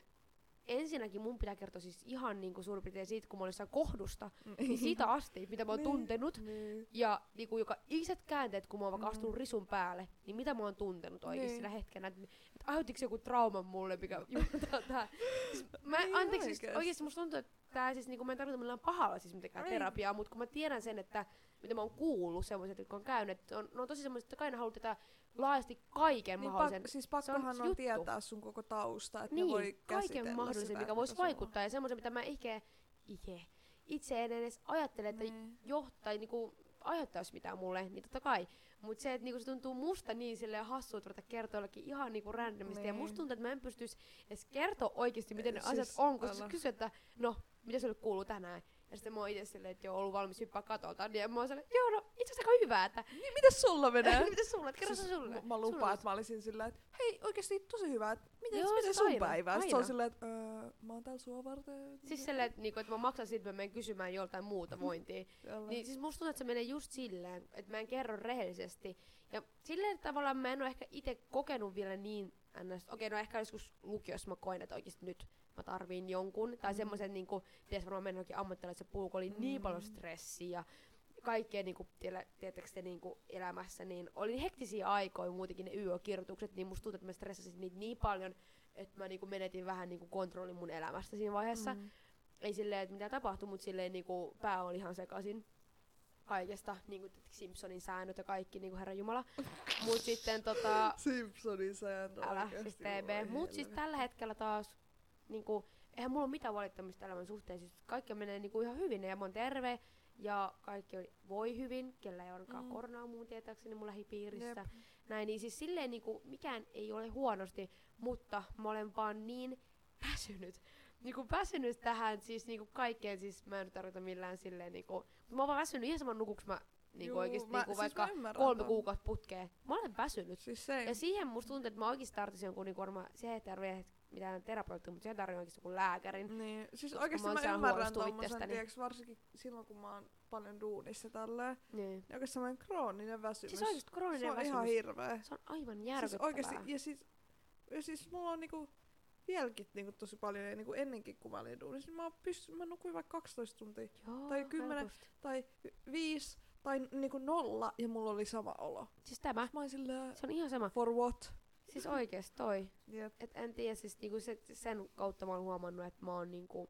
ensinnäkin mun pitää kertoa siis ihan niinku suurin piirtein siitä, kun mä olin kohdusta, niin siitä asti, mitä mä oon Niin. tuntenut, Niin. ja niinku joka ikiset käänteet, kun mä oon vaikka Mm. astunut risun päälle, niin mitä mä oon tuntenut oikeesti Niin. sillä hetkenä, että et aiheuttiko se joku trauma mulle, mikä juontaa tää. Siis mä, Niin anteeksi, siis oikeesti. musta tuntuu, että tää siis niinku, mä en tarkoita millään pahalla siis mitenkään terapiaa, mutta kun mä tiedän sen, että mitä mä oon kuullut semmoiset, jotka on käynyt, että on, ne on tosi semmoiset, että kai ne haluaa tätä laajasti kaiken Niin mahdollisen pak- siis on pakkohan on, juttu. tietää sun koko tausta, että niin, ne voi kaiken mahdollisen, mikä voisi sulla on. vaikuttaa ja semmoisen, mitä mä ehkä, ike, itse en edes ajattele, että Niin. johtaa, niinku, aiheuttaisi mitään mulle, niin totta kai. Mutta se, että niinku, se tuntuu musta niin silleen hassulta ruveta kertoa jollekin ihan niinku randomisti. Ja Niin. musta tuntuu, että mä en pystyisi edes kertoa oikeasti, miten ne Siis asiat on, koska kysyy, että no, mitä sulle kuuluu tänään? Ja sitten mä oon itse silleen, että joo, ollut valmis hyppää katolta. Niin mä oon silleen, joo, no itse asiassa aika hyvää, että Niin, mitäs sulla menee? mitä sulla, että kerro Siis sulle. Mä, lupaan, että mä olisin sillä, että hei, oikeesti tosi hyvä, että miten, Joo, miten sun aina, päivä? Sitten se on silleen, että öö, mä oon täällä sua varten. Siis silleen, että, niinku, että mä maksan siitä, että mä menen kysymään joltain muuta vointia. Jälleen. Niin siis musta tuntuu, että se menee just silleen, että mä en kerro rehellisesti. Ja silleen tavallaan mä en ole ehkä itse kokenut vielä niin ns. Okei, no ehkä joskus lukiossa mä koin, että oikeasti nyt mä tarviin jonkun. Tai Mm. semmoisen niinku, ties varmaan mennä jokin ammattilaisen puulla, kun oli niin Mm. paljon stressiä ja kaikkea niinku, tiedä- tiedättekö te niinku elämässä, niin oli hektisiä aikoja muutenkin ne YÖ-kirjoitukset, niin musta tuntuu, että mä stressasin niitä niin paljon, että mä niinku menetin vähän niinku kontrollin mun elämästä siinä vaiheessa Mm. ei silleen, että mitä tapahtui, mutta silleen niinku pää oli ihan sekaisin kaikesta, niinku Simpsonin säännöt ja kaikki, niinku herra Jumala. Mut sitten tota, Simpsonin sääntö älä siis TB. Mut siis tällä hetkellä taas, niinku, eihän mulla ole mitään valittamista elämän suhteen, siis kaikki menee niinku ihan hyvin ja mä oon terve ja kaikki voi hyvin, kellä ei olekaan Mm. koronaa mun tietääkseni mun lähipiirissä. Jep. Näin, niin siis silleen niinku, mikään ei ole huonosti, mutta mä olen vaan niin väsynyt. Niinku väsynyt tähän siis niinku kaikkeen, siis mä en tarkoita millään silleen niinku, mä oon vaan väsynyt ihan saman nukuks mä niinku Juu, oikeesti mä- niinku siis vaikka mä kolme ton. kuukautta putkeen. Mä olen väsynyt. Siis se, Ja siihen musta tuntuu, että mä oikeesti tarvitsisin jonkun niinku varmaan, se ei tarvitse mitään terapeuttia, mutta siihen tarvitsen oikeesti jonkun lääkärin. Niin, siis oikeesti mä mä, ymmärrän tommosen, tiiäks, varsinkin silloin kun mä oon paljon duunissa tälleen, Niin. niin oikeesti semmoinen krooninen väsymys. Siis oikeesti se krooninen on väsymys. ihan hirveä. Se on aivan Siis järkyttävää. oikeesti, ja siis, ja siis mulla on niinku vieläkin niinku tosi paljon, ja niinku ennenkin kun mä olin duunissa, niin mä, pysty, mä nukuin vaikka 12 tuntia, Joo, tai kymmenen- helposti. tai viisi, tai niinku nolla, ja mulla oli sama olo. Siis tämä, Mä silleen, se on ihan sama. for what? Siis oikeesti toi. Jep. Et en tiedä, siis niinku se, sen kautta mä oon huomannut, että mä oon niinku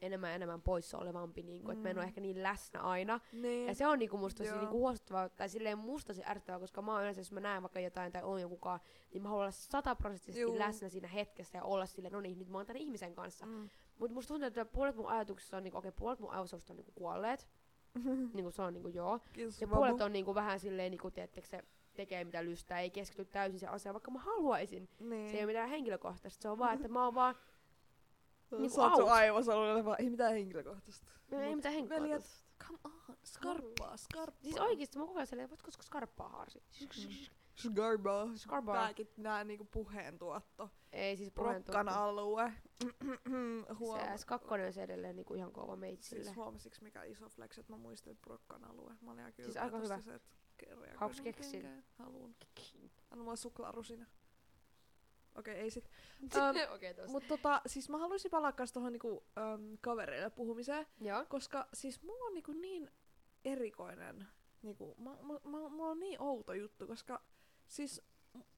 enemmän ja enemmän poissa olevampi, niinku, että mä en oo Mm. ehkä niin läsnä aina. Niin. Ja se on niinku musta tosi Joo. niinku huolestuttavaa, tai silleen musta tosi ärsyttävää, koska mä oon yleensä, jos mä näen vaikka jotain tai on jonkunkaan, niin mä haluan olla sataprosenttisesti Juu. läsnä siinä hetkessä ja olla silleen, no niin, nyt mä oon tämän ihmisen kanssa. Mm. Mm. Mutta musta tuntuu, että puolet mun ajatuksista on niinku, okei, puolet mun ajatuksista on niinku kuolleet, niinku se on niinku joo. Kiitos, Ja puolet on niinku vähän silleen, niinku, tiedättekö, se tekee mitä lystää, ei keskity täysin se asiaan, vaikka mä haluaisin. Niin. Se ei ole mitään henkilökohtaista, se on vaan, että mä oon vaan, niinku Sä oot sun out. aivosalueella vaan, ei mitään henkilökohtaista. no, ei mitään veljet, henkilökohtaista. Come on, skarppaa, skarppaa. Siis oikeesti mä koko ajan silleen, voitko skarppaa harsi? Skarppaa. Skarppaa. Tääkin nää niinku puheentuotto. Ei siis puheen Prokkan alue. Huom. Se S2 on se edelleen niinku ihan kova meitsille. Siis huomasiks mikä iso flex, että mä muistelin Prokkan alue. Mä olin aika Siis aika hyvä. Se, että keksin. kenkään. Haluun. Anna mulle suklaarusina. Okei, ei sit. Ähm, Okei, tos. Mut tota, siis mä haluaisin palaa kans tohon niinku, äm, kavereille puhumiseen, Joo. koska siis mulla on niinku niin erikoinen, niinku, mä, mä, mä, mulla on niin outo juttu, koska siis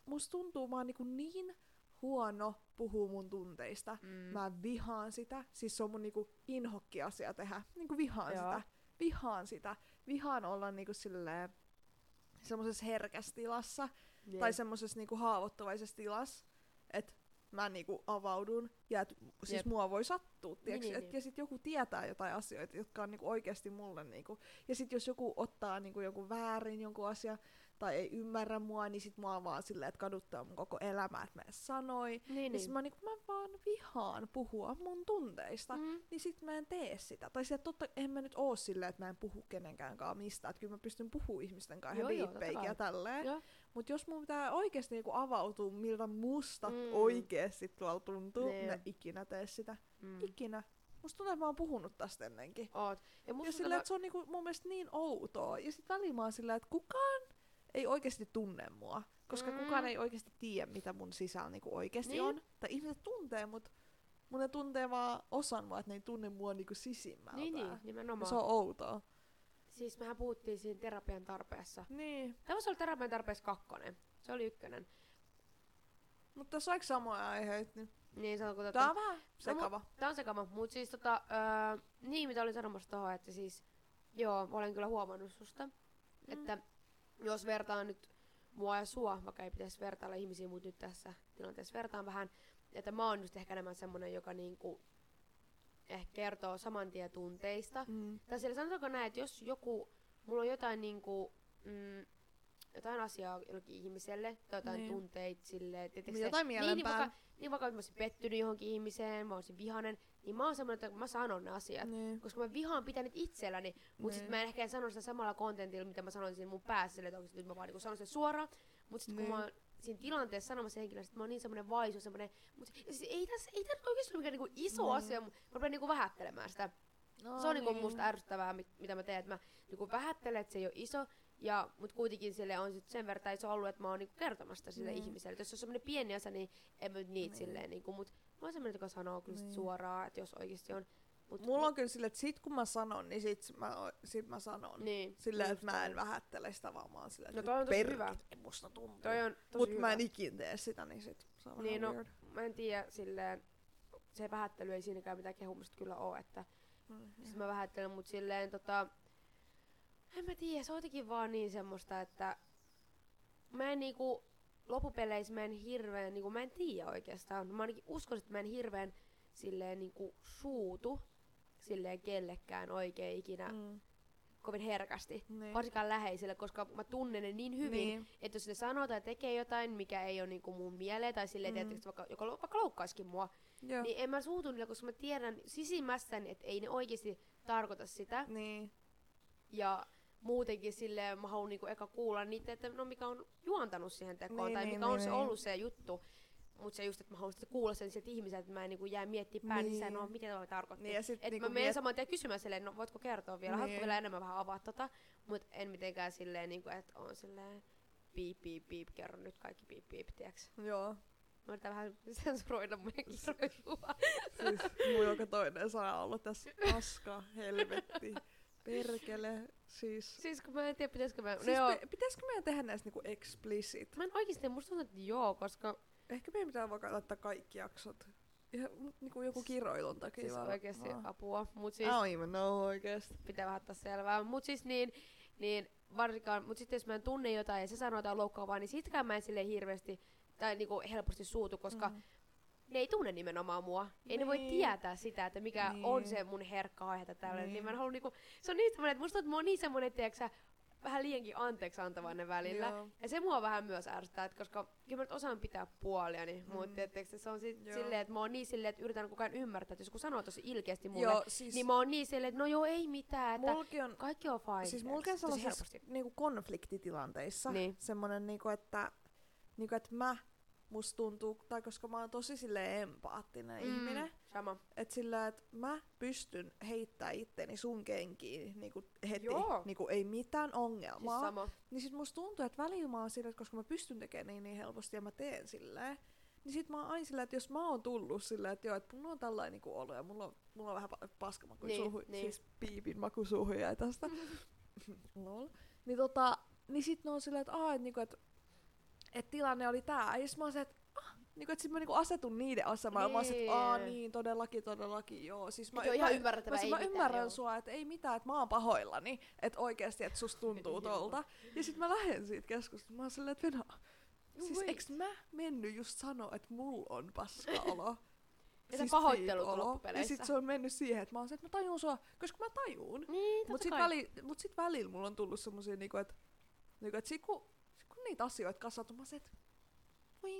musta tuntuu, mä oon niinku niin huono puhuu mun tunteista. Mm. Mä vihaan sitä, siis se on mun niinku inhokki asia tehdä, niinku vihaan Joo. sitä, vihaan sitä, vihaan olla niinku silleen semmosessa herkässä tilassa, Niin. tai semmosessa niinku haavoittuvaisessa tilassa, että mä niinku avaudun ja et, siis Jep. mua voi sattua, tiiäks, niin, et, niin. ja sit joku tietää jotain asioita, jotka on niinku oikeasti mulle niinku, ja sit jos joku ottaa niinku jonkun väärin jonkun asia, tai ei ymmärrä mua, niin sit mua vaan silleen, että kaduttaa mun koko elämää, että mä en sanoi. Niin, Niin. niin. Sit mä, niinku, mä vaan vihaan puhua mun tunteista, mm. Niin sit mä en tee sitä. Tai sieltä totta, en mä nyt oo silleen, että mä en puhu kenenkään kanssa mistään, että kyllä mä pystyn puhumaan ihmisten kanssa Joo, ihan joo, ja tälleen. Joo. Mut jos mun pitää oikeesti niinku avautua, miltä musta Mm. oikeesti tuolla tuntuu, Niin. mä ikinä tee sitä. Mm. Ikinä. Musta tuntuu, että mä oon puhunut tästä ennenkin. Oot. Ja Ja musta silleen, että se on niinku mun mielestä niin outoa. Ja sit väliin mä oon silleen, että kukaan ei oikeasti tunne mua. Koska Mm. kukaan ei oikeasti tiedä, mitä mun sisällä niinku oikeasti Niin. on. Tai ihmiset tuntee, mut mun ne tuntee vaan osan mua, että ne ei tunne mua niinku sisimmältään. Niin, niin, Ja nimenomaan. se on outoa. Siis mehän puhuttiin siinä terapian tarpeessa. Niin. Tämä voisi olla terapian tarpeessa kakkonen. Se oli ykkönen. Mutta tässä on aika samoja aiheita nyt. Niin, se on, kun tota, Tää on vähän sekava. Tää on sekava, mut siis tota, öö, niin mitä olin sanomassa tohon, että siis, joo, olen kyllä huomannut susta, mm. että jos vertaan nyt mua ja sua, vaikka ei pitäisi vertailla ihmisiä, mutta nyt tässä tilanteessa vertaan vähän, että mä oon just ehkä enemmän semmonen, joka niinku ehkä kertoo saman tien tunteista. Mm. Tai siellä sanotaanko näin, että jos joku, mulla on jotain niinku, mm, jotain asiaa jollekin ihmiselle, tai jotain Niin. tunteita silleen, tietysti Jotain niin, niin vaikka, niin vaikka mä olisin pettynyt johonkin ihmiseen, mä olisin vihanen, niin mä oon semmoinen, että mä sanon ne asiat. Niin. Koska mä vihaan pitänyt itselläni, mutta sit Niin. mä en ehkä sano sitä samalla kontentilla, mitä mä sanoin siinä mun päässä, että nyt mä vaan niinku sanon sen suoraan. Mutta sit kun Niin. mä oon siinä tilanteessa sanomassa henkilölle, sit mä oon niin semmoinen vaisu, semmoinen, mutta siis ei tässä, ei tässä oikeesti ole mikään niinku iso Niin. asia, mutta mä rupean niinku vähättelemään sitä. No, se on niinku musta ärsyttävää, mit, mitä mä teen, että mä niinku vähättelen, että se ei ole iso, ja, mut kuitenkin sille on sit sen verran iso ollut, että mä oon niinku kertomassa sille Niin. ihmiselle. Et jos se on semmoinen pieni asia, niin en mä nyt niitä Niin. silleen, niinku, mut mä oon semmoinen, joka sanoo kyllä Niin. suoraan, että jos oikeasti on. Mut, Mulla on kyllä silleen, että sit kun mä sanon, niin sit mä, sit mä sanon. Niin, Silleen, että mä en vähättele sitä, vaan mä oon silleen, No toi on tosi hyvä. musta tuntuu. Toi on tosi Mut hyvä. mä en ikin tee sitä, niin sit se on Niin, no, weird. mä en tiedä silleen, se vähättely ei siinäkään mitään kehumista kyllä oo, että Mm, sit mä vähättelen, mut silleen tota, en mä tiedä, se on jotenkin vaan niin semmoista, että mä en niinku, loppupeleissä mä en hirveen, niinku mä en tiedä oikeastaan, mä ainakin uskon, että mä en hirveen silleen niinku suutu silleen kellekään oikein ikinä Mm, kovin herkästi. niin. Varsinkaan läheisille, koska mä tunnen ne niin hyvin, Niin. että jos ne sanoo tai tekee jotain, mikä ei ole niinku mun mieleen, tai silleen, Mm. että vaikka, joka, vaikka loukkaisikin mua, Joo. niin en mä suutu niille, koska mä tiedän sisimmässäni, että ei ne oikeasti tarkoita sitä. Niin. Ja muutenkin silleen mä haluan niinku eka kuulla niitä, että no mikä on juontanut siihen tekoon, Niin, tai niin, mikä on niin, se niin. ollut se juttu. Mutta se just, että mä haluan kuulla sen sieltä ihmiseltä, että mä en niinku jää miettimään pään Niin. no mitä toi tarkoitti. Niin, ja sit Et niinku mä menen miet- saman tien kysymään silleen, no voitko kertoa vielä, Niin. haluatko vielä enemmän vähän avaa tota, mut en mitenkään silleen, niinku, että on silleen piip, piip, piip, kerro nyt kaikki piip, piip, tiiäks. Joo. Mä yritän vähän sensuroida mun kirjoitua. Siis mun joka toinen sana on ollut tässä paska, helvetti, perkele, siis... siis kun mä en tiedä, pitäisikö mä... Siis no joo, pe- pitäisikö meidän tehdä näistä niinku explicit? mä en oikeesti, musta tuntuu, että joo, koska Ehkä meidän pitää vaikka laittaa kaikki jaksot. Ihan niinku joku kiroilun takia siis vaan. oikeesti vaan. apua. Mut I siis don't even know oikeesti. pitää vähän ottaa selvää. Mut siis niin, niin varsinkaan, mut sitten jos mä en tunne jotain ja se sanoo jotain loukkaavaa, niin sitkään mä en silleen hirveästi tai niinku helposti suutu, koska Mm. Ne ei tunne nimenomaan mua. Ei ne voi Niin. tietää sitä, että mikä Niin. on se mun herkkä aihe tai tällainen. Niin. Niin. mä niinku, se on niin semmonen, että musta tuntuu, että mä oon niin semmonen, tiiäksä, vähän liiankin anteeksi antavainen välillä. Joo. Ja se mua vähän myös ärsyttää, että koska kyllä mä nyt osaan pitää puolia, niin mm. mutta tietysti se on Joo. silleen, että mä oon niin silleen, että yritän koko ajan ymmärtää, että jos joku sanoo tosi ilkeästi mulle, Joo, siis niin mä oon niin silleen, että no joo, ei mitään, että mulki on, kaikki on fine. siis mulki on sellaisissa niinku konfliktitilanteissa Niin. semmonen niinku, että, niinku, että mä musta tuntuu, tai koska mä oon tosi silleen empaattinen mm. ihminen, Sama. että sillä, että mä pystyn heittää itteni sun kenkiin niinku heti, Joo. niinku ei mitään Siis ongelmaa. sama. Niin sit musta tuntuu, että välillä mä oon sillä, että koska mä pystyn tekemään niin, niin helposti ja mä teen silleen, niin sit mä oon aina silleen, että jos mä oon tullut silleen, että joo, että mulla on tällainen niinku olo ja mulla on, mulla on vähän pa- paskamaku Niin, suuhun, niin. siis piipin maku jäi tästä. Lol. Niin tota, niin sit ne on silleen, että aah, että niinku, et, et tilanne oli tää. Ja sit mä oon että ah, niinku, et sit mä niinku asetun niiden asemaan. Ja mä oon että aa Niin. niin, todellakin, todellakin, joo. Siis mä, Joo, ihan mä, ymmärrettävää, mä, ei mä mitään, ymmärrän joo. sua, että ei mitään, että mä oon pahoillani. Että oikeesti, että susta tuntuu tolta. Ja sit mä lähden siitä keskustelusta. Mä oon silleen, että Venä, siis Voi. eiks mä mennyt just sanoa, että mulla on paska-olo? Ja sä pahoittelut piip-olo. Ja loppupeleissä. sit se on mennyt siihen, että mä oon se, että mä tajun sua, koska mä tajuun. Niin, Mut sit, väli, mut sit välillä mulla on tullut semmosia niinku, että niinku, et sit kun niitä asioita se, että voi,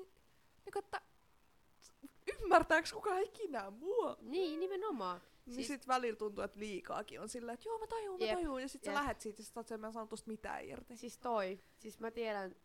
niinku, että ymmärtääks kukaan ikinä mua? Niin, nimenomaan. Niin Siis- sit välillä tuntuu, että liikaakin on silleen, että joo mä tajuun, mä tajuun. Ja sit sä lähet siitä ja sit oot mä saanut tosta mitään irti. Siis toi. Siis mä tiedän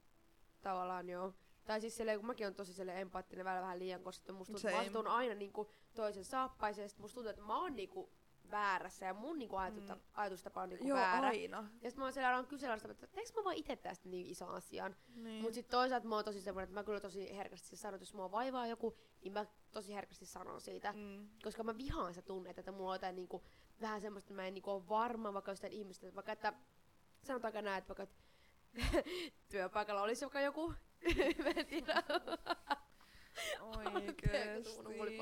tavallaan joo. Tai siis silleen, kun mäkin on tosi silleen empaattinen välillä vähän liian, koska musta tuntuu, että mä aina niinku toisen saappaiseen. sit Musta tuntuu, että mä oon niinku väärässä ja mun niinku ajatusta, Mm. ajatustapa on niinku joo, väärä. aina. Ja sit mä oon siellä alan kyseenalaista, että teekö mä vaan itse tästä niin ison asian. Niin. Mut sit toisaalta mä oon tosi semmonen, että mä kyllä tosi herkästi sanon, että jos mua vaivaa joku, niin mä tosi herkästi sanon siitä. mm. Koska mä vihaan sitä tunnetta, että mulla on jotain niinku, vähän semmoista, että mä en niinku ole varma vaikka jostain ihmistä. Vaikka että sanotaanko näin, että vaikka että työpaikalla olisi vaikka joku, mä en tiedä. Oikeesti. Oli.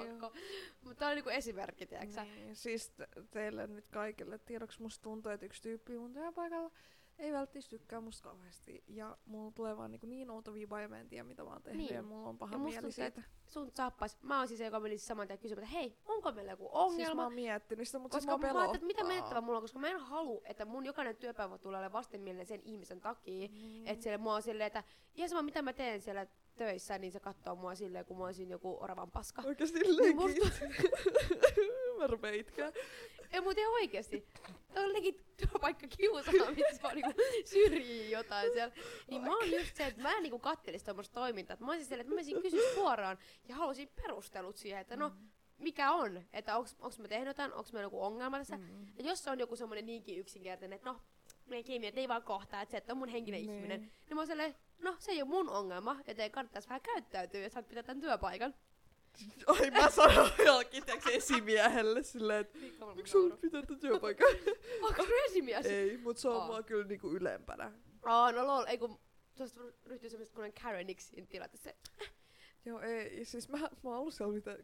Mutta tää on niinku esimerkki, tiedätkö niin. Siis te- teille nyt kaikille tiedoksi musta tuntuu, että yksi tyyppi mun työpaikalla ei välttis tykkää musta kauheasti. Ja mulla tulee vaan niin, niin outo viba ja mä en tiedä mitä mä oon tehnyt Niin. ja mulla on paha Ja mieli tuntuu, siitä. Sun saappais. Mä oon siis se, joka meni saman tien kysymään, että hei, onko meillä joku Siis ongelma? mä oon miettinyt sitä, mutta koska siis mä mua ajattelin, että mitä pelottaa. menettävää mulla on, koska mä en halua, että mun jokainen työpäivä tulee olemaan vastenmielinen sen ihmisen takia. Niin. Että siellä mua on silleen, että ihan sama mitä mä teen siellä töissä, niin se katsoo mua silleen, kun mä olisin joku oravan paska. Oikeesti Niin musta- mä rupean itkää. Ei ihan oikeesti. Tää on legit työpaikka kiusaamista, vaan niinku syrjii jotain siellä. Niin mä oon just se, että mä en niinku kattelis tommoista toimintaa. Mä olisin silleen, että mä menisin kysyä suoraan ja haluaisin perustelut siihen, että no, mikä on? Että onks, onks mä tehnyt jotain, onks meillä joku ongelma tässä? Mm. Ja jos se on joku semmonen niinkin yksinkertainen, että no, meidän kemiat ei vaan kohtaa, että se, että on mun henkinen Niin. ihminen. Niin mä oon no se ei ole mun ongelma, joten kannattais vähän käyttäytyä, jos sä pitää tämän työpaikan. Ai mä sanoin jollekin tiiäks, esimiehelle silleen, että miksi sun pitää tätä työpaikkaa? Onko sun esimies? ei, mut se on Aa. mua kyllä niinku ylempänä. Aa, no lol, ei kun tuosta ryhtyy semmoista kunnon Kareniksi tilanteessa. Joo, ei. Siis mä, mä oon ollut siellä mitä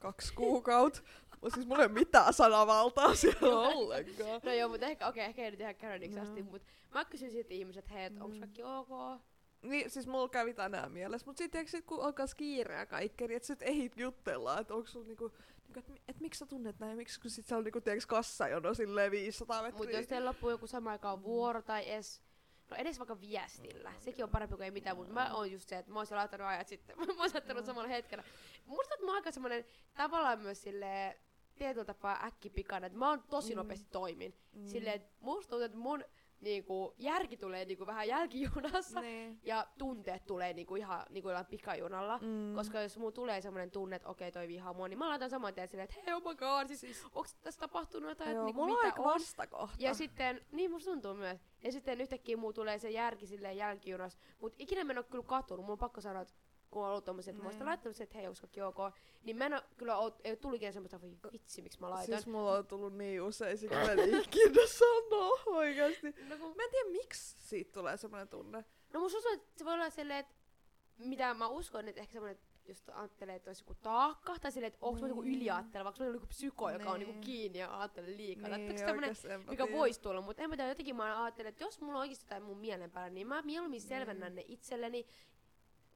kaksi kuukautta. Mut siis mulla ei ole mitään sanavaltaa siellä ollenkaan. No joo, mutta ehkä, okei, okay, ehkä ei nyt ihan Kareniksi No. asti, mutta mä kysyn silti ihmiset, hei, Mm. kaikki ok? Niin, siis mulla kävi tänään mielessä. Mut sitten sit, kun alkaa kiire ja kaikki, niin et sit ei jutella, että onko sulla niinku, niinku että et, miksi sä tunnet näin, miksi kun sit siellä on niinku, tiiäks, kassajono silleen 500 metriä. Mutta jos teillä loppuu joku sama aikaan vuoro tai edes, no edes vaikka viestillä, sekin on parempi kuin ei mitään, mutta mä oon just se, että mä oon siellä laittanut ajat sitten, mä oon saattanut Mm. samalla hetkellä. Musta että mä oon aika semmonen tavallaan myös silleen tietyllä tapaa äkkipikainen, että mä oon tosi Mm. nopeasti toimin. Mm. Silleen, että musta tuntuu, että mun niinku, järki tulee niinku vähän jälkijunassa Niin. ja tunteet tulee niinku ihan niinku jollain pikajunalla. Mm. Koska jos mulla tulee semmoinen tunne, että okei toi vihaa mua, niin mä laitan saman tien silleen, että hei oh my god, siis, siis onks tässä tapahtunut jotain, että niinku, mulla mitä on? vastakohta. Ja sitten, niin musta tuntuu myös. Ja sitten yhtäkkiä muu tulee se järki silleen jälkijunas. Mut ikinä mä en oo kyllä katunut. Mun on pakko sanoa, että kun on ollut tommoset, että mä oon Niin. laittanut se, että hei, kaikki ok. Niin mä en kyllä oo, ei ikinä semmoista, voi vitsi, miksi mä laitan. Siis mulla on tullut niin usein, siksi mä en ikinä sanoa oikeasti. no, kun, Mä en tiedä miksi siitä tulee semmoinen tunne. no musta tuntuu, että se voi olla silleen, että mitä mä uskon, että ehkä semmoinen just ajattelee, että olisi joku taakka, tai silleen, että onko mä joku Niin. yliajatteleva, onko joku psyko, joka on Niin. niinku kiinni ja ajattelee liikaa. Niin, onko tämmönen, oikeesti en mä mikä voisi tulla, mutta en mä tiedä, jotenkin mä ajattelen, että jos mulla on oikeasti jotain mun mielen päällä, niin mä mieluummin selvennän ne itselleni,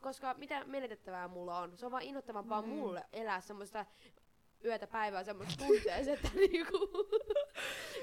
koska mitä menetettävää mulla on. Se on vaan innoittavampaa Mm. mulle elää semmoista yötä päivää semmoista tunteessa, että niinku,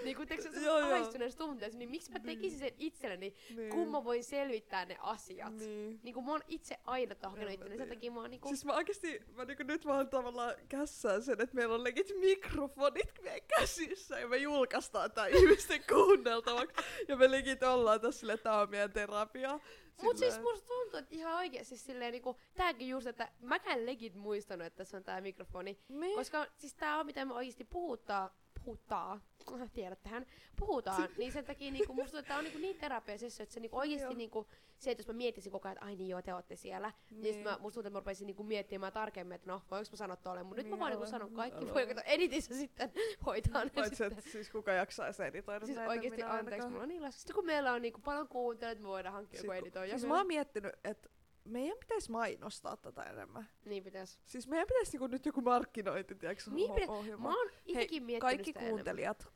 niinku se ahdistuneessa tunteessa, niin miksi mä tekisin sen itselleni, Niin. kun mä voin selvittää ne asiat. Niin. Niinku mä oon itse aina tahkenut itselleni, sen takia mä oon niinku... Siis mä oikeesti, mä niinku nyt vaan tavallaan kässään sen, että meillä on legit mikrofonit meidän käsissä ja me julkaistaan tää ihmisten kuunneltavaksi. Ja me legit ollaan tässä silleen, että tää on meidän terapia. Mut siis musta tuntuu, että ihan oikeesti silleen niinku, tääkin just, että mäkään legit muistanut, että tässä on tää mikrofoni. Niin. Koska siis tää on mitä me oikeesti puhuttaa, puhutaan, tiedättehän, puhutaan, niin sen takia niinku, musta tuntuu, että tää on niinku niin terapeisessa, että se niinku oikeesti Joo. niinku, se, että jos mä miettisin koko ajan, että ai niin joo, te ootte siellä, niin, niin mä, musta tuntuu, että mä rupesin niinku miettimään tarkemmin, että no, voinko mä sanoa tolle, mutta nyt mä Niin, vaan niinku sanon kaikki, voi editissä sitten hoitaa ne Paitsi, sitten. että siis kuka jaksaisi editoida Siis näitä, oikeesti minä anteeksi, mulla on niin. Sitten kun meillä on niinku paljon kuuntelijoita, me voidaan hankkia joku kun- editoija. Siis mä oon miettinyt, että meidän pitäisi mainostaa tätä enemmän. Niin pitäis. Siis meidän pitäisi niinku nyt joku markkinointi, tiiäks, Niin pitä- ohjelma. Mä oon miettinyt Kaikki sitä enemmän. kuuntelijat,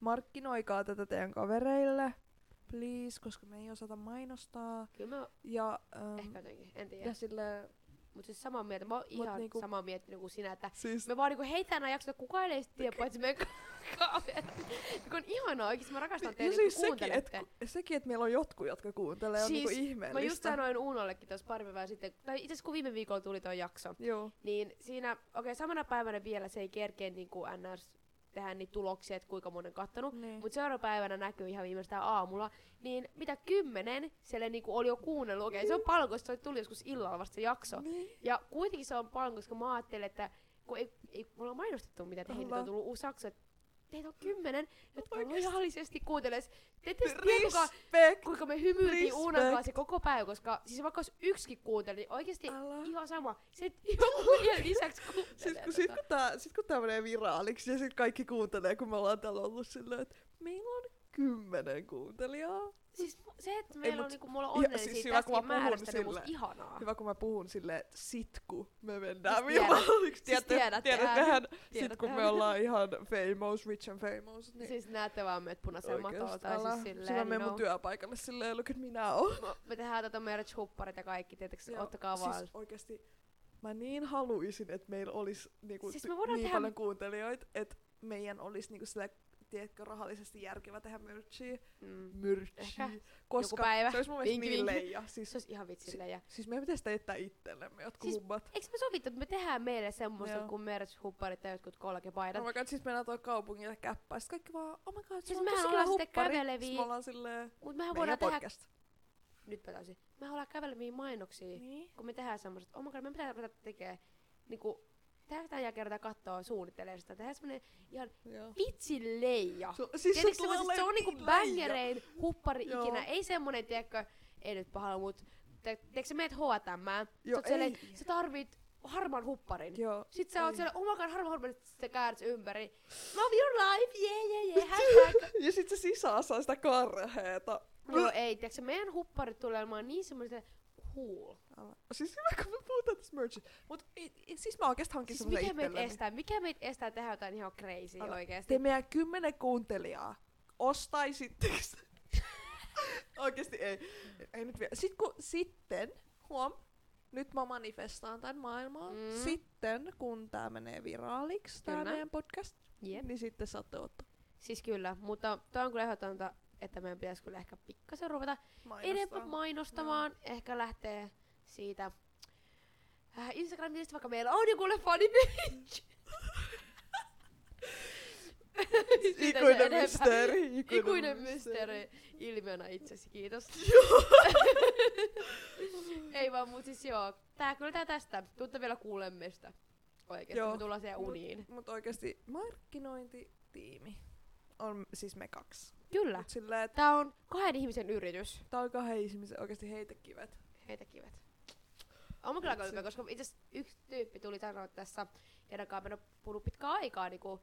markkinoikaa tätä teidän kavereille, please, koska me ei osata mainostaa. Kyllä mä Ja, ähm, ehkä jotenkin, en tiedä. ja sille, Mut siis samaa mieltä, mä oon ihan niinku- samaa miettinyt kuin sinä, että siis, me vaan niinku heitään nämä jaksot, kukaan ei tiedä, paitsi meidän kaverit. Kun on ihanaa oikeesti, mä rakastan teitä, siis kun sekin, että kuuntelette. sekin, että meillä on jotkut, jotka kuuntelee, on Siis niinku Mä ihmeellistä. just sanoin Uunollekin tuossa pari päivää sitten, tai itse asiassa kun viime viikolla tuli tuo jakso, Joo. niin siinä, okei okay, samana päivänä vielä se ei kerkeä niinku NS tehdä niitä tuloksia, että kuinka monen kattonut, Niin. Mutta seuraavana päivänä näkyy ihan viimeistään aamulla, niin mitä kymmenen siellä niinku oli jo kuunnellut. Okei, se on paljon, koska se tuli joskus illalla vasta se jakso. Niin. Ja kuitenkin se on paljon, koska mä ajattelin, että kun ei, ei mulla on mainostettu, mitä Ollaan. on tullut uusi jakso, että teitä on kymmenen, jotka Oikeesti. lojaalisesti kuunteles. Te ette tiedä, kuinka, me hymyiltiin. Uunan kanssa koko päivä, koska siis vaikka olisi yksikin kuunteli, niin oikeesti Älä. ihan sama. Se joku vielä lisäksi kuuntelee. Kun, tota. sit, kun, tää, sit kun tää menee viraaliksi ja sit kaikki kuuntelee, kun me ollaan täällä ollut silleen, että meillä on kymmenen kuuntelijaa. Siis se, että meillä mut- on niinku, mulla on ja onnellinen siis siitä hyvä, kun mä tästäkin puhun määrästä, niin on musta silleen- ihanaa. Hyvä, kun mä puhun silleen, että sit kun me mennään Siis tiedät. viraaliksi. Siis Tiedätte- tiedättehän. tiedättehän, sit kun me ollaan ihan famous, rich and famous. Niin Siis näette vaan meidät punaisella matolla tai siis silleen, Sit mä menen you mun työpaikalle silleen, look at me now. Me tehdään tätä merch hupparit ja kaikki, tietysti Joo, ottakaa vaan. Siis oikeesti mä niin haluisin, että meillä olisi niinku, Siis niin tehdä- paljon kuuntelijoita, että meidän olisi niinku sille, tiedätkö, rahallisesti järkevä tehdä merchia. Mm. Merchia. Ehkä. Koska päivä. se olisi mun mielestä niin vinki. leija. Siis, Se olisi ihan vitsille. Ja... siis meidän pitäisi teettää itsellemme jotkut Siis- siis, hummat. Eikö me sovittu, että me tehdään meille semmoista kuin merch hupparit ja jotkut kolkepaidat? Oh my god, siis mennään tuolla kaupungille käppään. Sitten kaikki vaan, oh my god, se Siis on mehän tosi ollaan sitten huppari. käveleviä. Sitten me ollaan silleen, Mut mehän voidaan tehdä... podcast. Nyt mä taisin. Mehän ollaan käveleviä mainoksia. Niin. Kun me tehdään semmoiset, oh my god, me pitää ruveta tekee niinku... Tehdään sitä jälkeen katsoa suunnittelee sitä. Tehdään semmonen ihan Joo. vitsin leija. Se, siis Tiedätkö se, semmoset, tulee se on niinku niin bangerein huppari Joo. ikinä. Ei semmonen, tiedätkö, ei nyt pahalla, mut te- tiedätkö sä meet H&M, Joo, sä, ei. sä tarvit harmaan hupparin. Joo. Sitten sä oot siellä, oh my god, harmaan hupparin, sit sä käärit ympäri. Love your life, yeah, yeah, yeah, hashtag. Ja sit se sisäässä on sitä karheeta. Joo, ei, tiedätkö, meidän hupparit tulee olemaan niin semmoiset cool. Älä. Siis hyvä, kun me puhutaan tästä merchista. Mut i, i, siis mä oikeesti hankin Siis mikä meitä estää, mikä meitä estää tehdä jotain ihan crazy Älä. oikeesti. Te meidän kymmenen kuuntelijaa ostaisitteko se- Oikeesti ei. Ei nyt vielä. Sitten kun, sitten, huom, nyt mä manifestaan tän maailmaa. Mm. Sitten, kun tää menee viraaliksi, tää Kyllä. meidän podcast, Jep. niin sitten saatte ottaa. Siis kyllä, mutta toi on kyllä ehdotonta, että meidän pitäisi kyllä ehkä pikkasen ruveta enemmän mainostamaan. Ehkä lähtee siitä äh, Instagramista, vaikka meillä on joku fanipage. Siitä se Ikuinen mysteeri. Ikuinen, Ikuinen mysteeri ilmiönä itsesi, kiitos. Ei vaan, mut siis joo. Tää kyllä tää tästä. Tuutte vielä kuulemaan sitä. Oikeesti, Joo. me tullaan siihen Mut- uniin. Mut oikeesti markkinointitiimi on siis me kaksi. Kyllä. Mut silleen, että Tää on kahden ihmisen yritys. tää on kahden ihmisen oikeesti heitä kivet. Heitä kivet. On mä kyllä aika koska itse asiassa yksi tyyppi tuli sanoa tässä, kenen kanssa en oo puhunut pitkään aikaa, niinku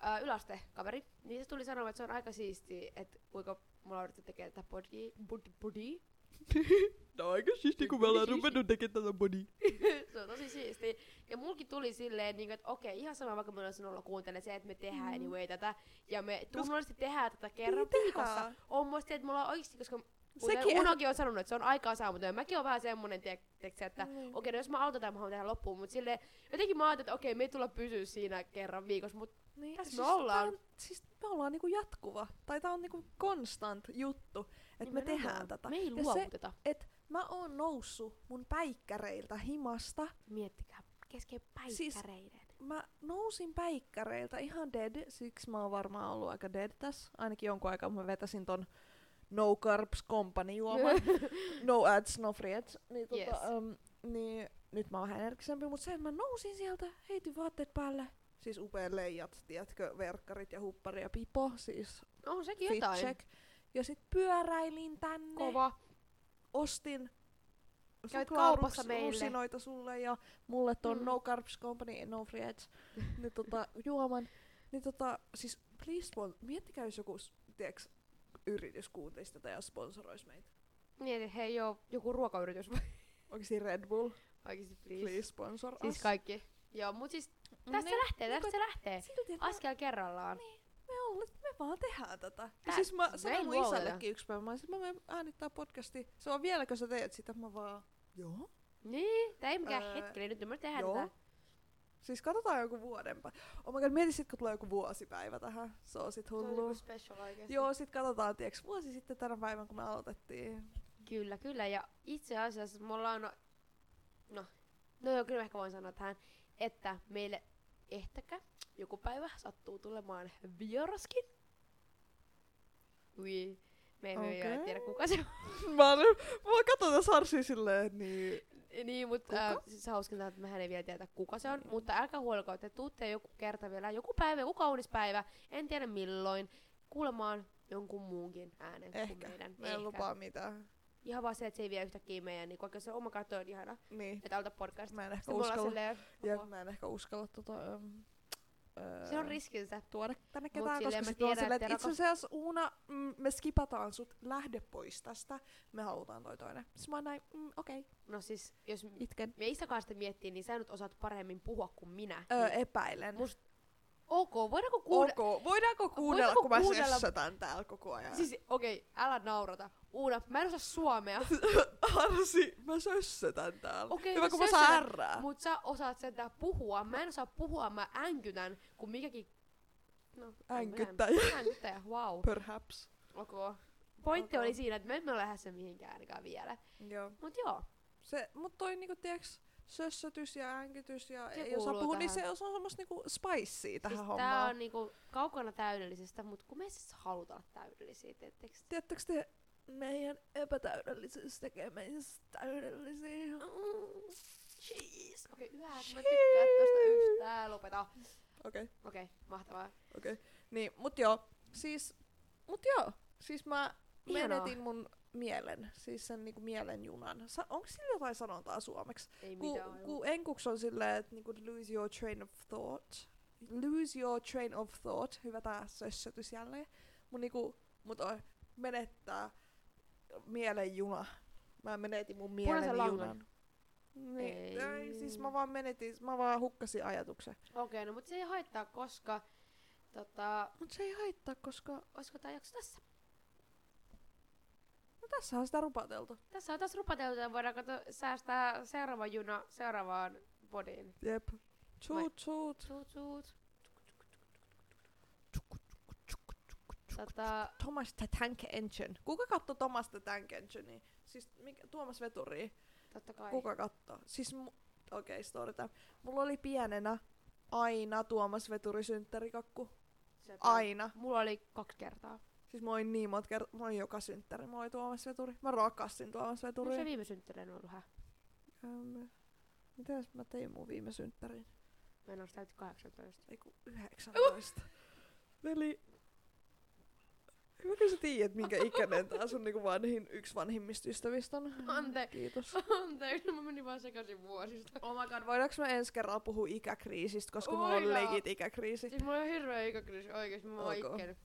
ää, yläastekaveri, niin se tuli sanoa, että se on aika siistiä, että kuinka mulla on yritetty tekemään tätä podia, body, body. No aika siisti, kun me ollaan ruvennut tekemään tätä body. se on tosi siistiä. Ja mulki tuli silleen, niin että okei, ihan sama vaikka on sinulla kuuntele se, että me tehdään Mm. anyway tätä. Ja me tunnollisesti tehdään tätä kerran Niin viikossa. tehdään. On muista, että mulla on oikeasti, koska Sekin, Unokin on sanonut, että se on aikaa saamuton. Ja mäkin on vähän semmonen, tiedätkö, että Mm. okei, no jos mä autan tämän, mä haluan tehdä loppuun. Mutta sille jotenkin mä ajattelin, että okei, me ei tulla pysyä siinä kerran viikossa. Mutta Niin, Tässä me ollaan. Tää on, siis me ollaan niinku jatkuva, tai tää on niinku constant juttu, että me tehdään tätä. Me ei Ja se- luovuteta. Et mä oon noussut mun päikkäreiltä himasta. Miettikää, kesken Siis- päikkäreiden. Mä nousin päikkäreiltä ihan dead, siksi mä oon varmaan ollut aika dead tässä. Ainakin jonkun aikaa mä vetäsin ton No Carbs Company juoman. no ads, no free ads. Niin, tota, Yes. um, niin nyt mä oon vähän energisempi, mutta se, että mä nousin sieltä, heitin vaatteet päälle. Siis upea leijat, tiedätkö, verkkarit ja huppari ja pipo, siis On sekin jotain. check. Ja sit pyöräilin tänne, Kova. ostin Käyt kaupassa meille. rusinoita sulle ja mulle ton Mm. No Carbs Company, No Free Ads, niin tota, juoman. Niin tota, siis please, spon- miettikää jos joku, tiiäks, yritys kuuntelisi tätä ja sponsoroisi meitä. Niin, että hei joo, joku ruokayritys vai? Oikeesti Red Bull, Oikeesti please. please sponsor Siis us. kaikki. Joo, mut siis tästä Niin, se lähtee, tästä mut se lähtee. Silti, Askel kerrallaan. Me, ollaan, me vaan tehdään tätä. Ja Tää- siis mä sanoin mun isällekin yksi päivä, mä olisin, mä menen äänittää podcasti. Se on vieläkö sä teet sitä? Mä vaan, joo. Niin, tää ei mikään Öö, hetkinen, nyt me tehdään joo. tätä. Siis katsotaan joku vuoden päivä. Oh my god, mieti sit kun tulee joku vuosipäivä tähän. Se on sit Se on hullu. special oikeesti. Joo, sit katsotaan, tiiäks, vuosi sitten tänä päivänä, kun me aloitettiin. Kyllä, kyllä. Ja itse asiassa me ollaan, no, no, no joo, kyllä mä ehkä voin sanoa tähän, että meille ehtäkä joku päivä sattuu tulemaan vieraskin. Ui, me emme okay. vielä tiedä kuka se on. mä, olin, mä katson sarsia silleen, niin... niin, mutta äh, siis hauskinta, että mehän ei vielä tiedä kuka se on. Mutta älkää huolko, että tuutte joku kerta vielä, joku päivä, joku kaunis päivä, en tiedä milloin, kuulemaan jonkun muunkin äänen Ehkä. kuin meidän. Mä en lupaa mitään. Ihan vaan se, että se ei vie yhtäkkiä meidän, niin vaikka se oma katto on ihana, Niin. että aloita podcast. Mä en ehkä me uskalla. silleen, Ja mä en ehkä uskalla tota... Um, Se on riskinsä. tuoda tänne ketään, koska mä on tiedän, silleen, että itse asiassa Uuna, mm, me skipataan sut, lähde pois tästä, me halutaan toi toinen. Sitten mä oon näin, mm, okei, okay, No siis, jos itken. me Isa kanssa miettii, niin sä nyt osaat paremmin puhua kuin minä. Öö, niin, epäilen. Must- ok, voidaanko kuunnella? Ok, voidaanko kuunnella, Voidaanko kun mä kuunnella- täällä koko ajan? Siis, okei, okay, älä naurata. Uuna, mä en osaa suomea, Arsi, mä sössötän täällä. Okei, Hyvä, no kun mä saan ärrää. mut sä osaat sentään puhua. Mä en osaa puhua, mä änkytän, kun mikäkin... No, Änkyttäjä. Änkyttäjä, wow. Perhaps. Ok. Pointti Ok. oli siinä, että me emme ole lähdössä mihinkään ainakaan vielä. Joo. Mut joo, Se, mut toi niinku tiiäks, sössötys ja änkytys ja Se ei osaa puhua, niin se on semmoista niinku spicea tähän siis hommaan. tää on niinku kaukana täydellisestä, mut kun me siis halutaan olla täydellisiä, tiettekö? Tiedättekö te, meidän epätäydellisyys tekee meistä täydellisiä. Jeez. Okei, okay, yhä, mä tykkään tosta yhtään, lopeta. Okei, okay, Okei, okay, mahtavaa. okei. Okay. Niin, mut joo, siis, mut joo, siis mä Ihanaa. menetin mun mielen, siis sen niinku mielenjunan. Sa- onko sillä jotain sanontaa suomeksi? Ei Ku, mitään. ku enkuks on silleen, että niinku lose your train of thought. Lose your train of thought. Hyvä tää sössötys jälleen. Mut niinku, mut oi, menettää mielenjuna. Mä menetin mun mielenjunan. Niin, Ei. ei. siis mä vaan menetin, mä vaan hukkasin ajatuksen. Okei, okay, no mut se ei haittaa, koska tota, Mut se ei haittaa, koska olisiko tää jakso tässä? No tässä on sitä rupateltu. Tässä on taas rupateltu ja voidaan kato, säästää seuraava juna seuraavaan podiin. Jep. Tsuut, tsuut. Tota, Thomas the Tank Engine. Kuka katsoi Thomas the Tank Enginea? Siis mikä, Tuomas Veturi. totta kai. Kuka katsoo? Siis mu- okei, okay, story time. Mulla oli pienenä aina Tuomas Veturi synttärikakku. Sepä. Aina. Mulla oli kaksi kertaa. Siis mä olin niin monta kertaa, mä olin joka synttäri, mä olin Tuomas Veturi. Mä rakastin Tuomas Onko se viime synttäreinen ollut hä? Ähm, mitäs mä tein mun viime synttärin? Mä en oo täytti 18. Ei kun 19. Eli Hyvä, sä tiedät, minkä ikäinen tää sun niinku vanhin, yksi vanhimmista ystävistä on. Ante- Kiitos. Anteeksi, mä menin vaan sekaisin vuosista. Oh my god, voidaanko me ensi kerralla puhua ikäkriisistä, koska mulla on Voidaan. legit ikäkriisi. Siis mulla on hirveä ikäkriisi oikeesti, mä oon Ok. ikkenyt.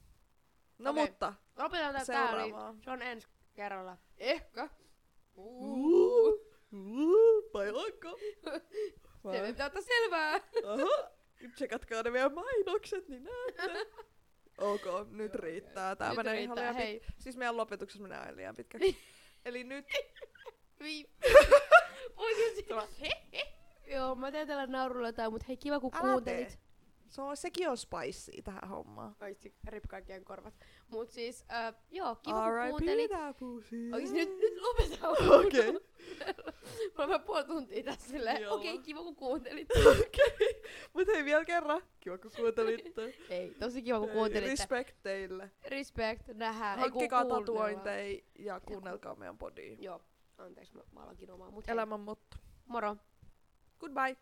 No Okei. mutta, Lopetetaan tää täällä, niin se on ensi kerralla. Ehkä. Vai onko? Se pitää ottaa selvää. Aha, tsekatkaa ne meidän mainokset, niin näette. Ok, nyt riittää. Tää Nyt menee ihan riittää, liian hei. pitkä. Siis meidän lopetuksessa menee aina liian pitkäksi. Eli nyt Vii. Oikeesti. Joo, mä teen tällä naurulla jotain, mut hei kiva kun Älä kuuntelit. tee. Se on, sekin on spicy tähän hommaan. Oikeesti rip kaikkien korvat. Mut siis, äh, joo, kiva kun kuuntelit. Oikeesti nyt, nyt lopetaan. Okei. Mulla on vähän puoli tuntia tässä silleen. Okei, kiva kun kuuntelit. Okei. Mut hei vielä kerran. Kiva kun kuuntelitte. Ei, tosi kiva kun Hei, kuuntelitte. Respect teille. Respect, nähdään. Hankkikaa tatuointeja ja kuunnelkaa meidän podia. Joo, anteeksi, mä, mä alankin omaa. Mut Elämän motto. moro. Goodbye.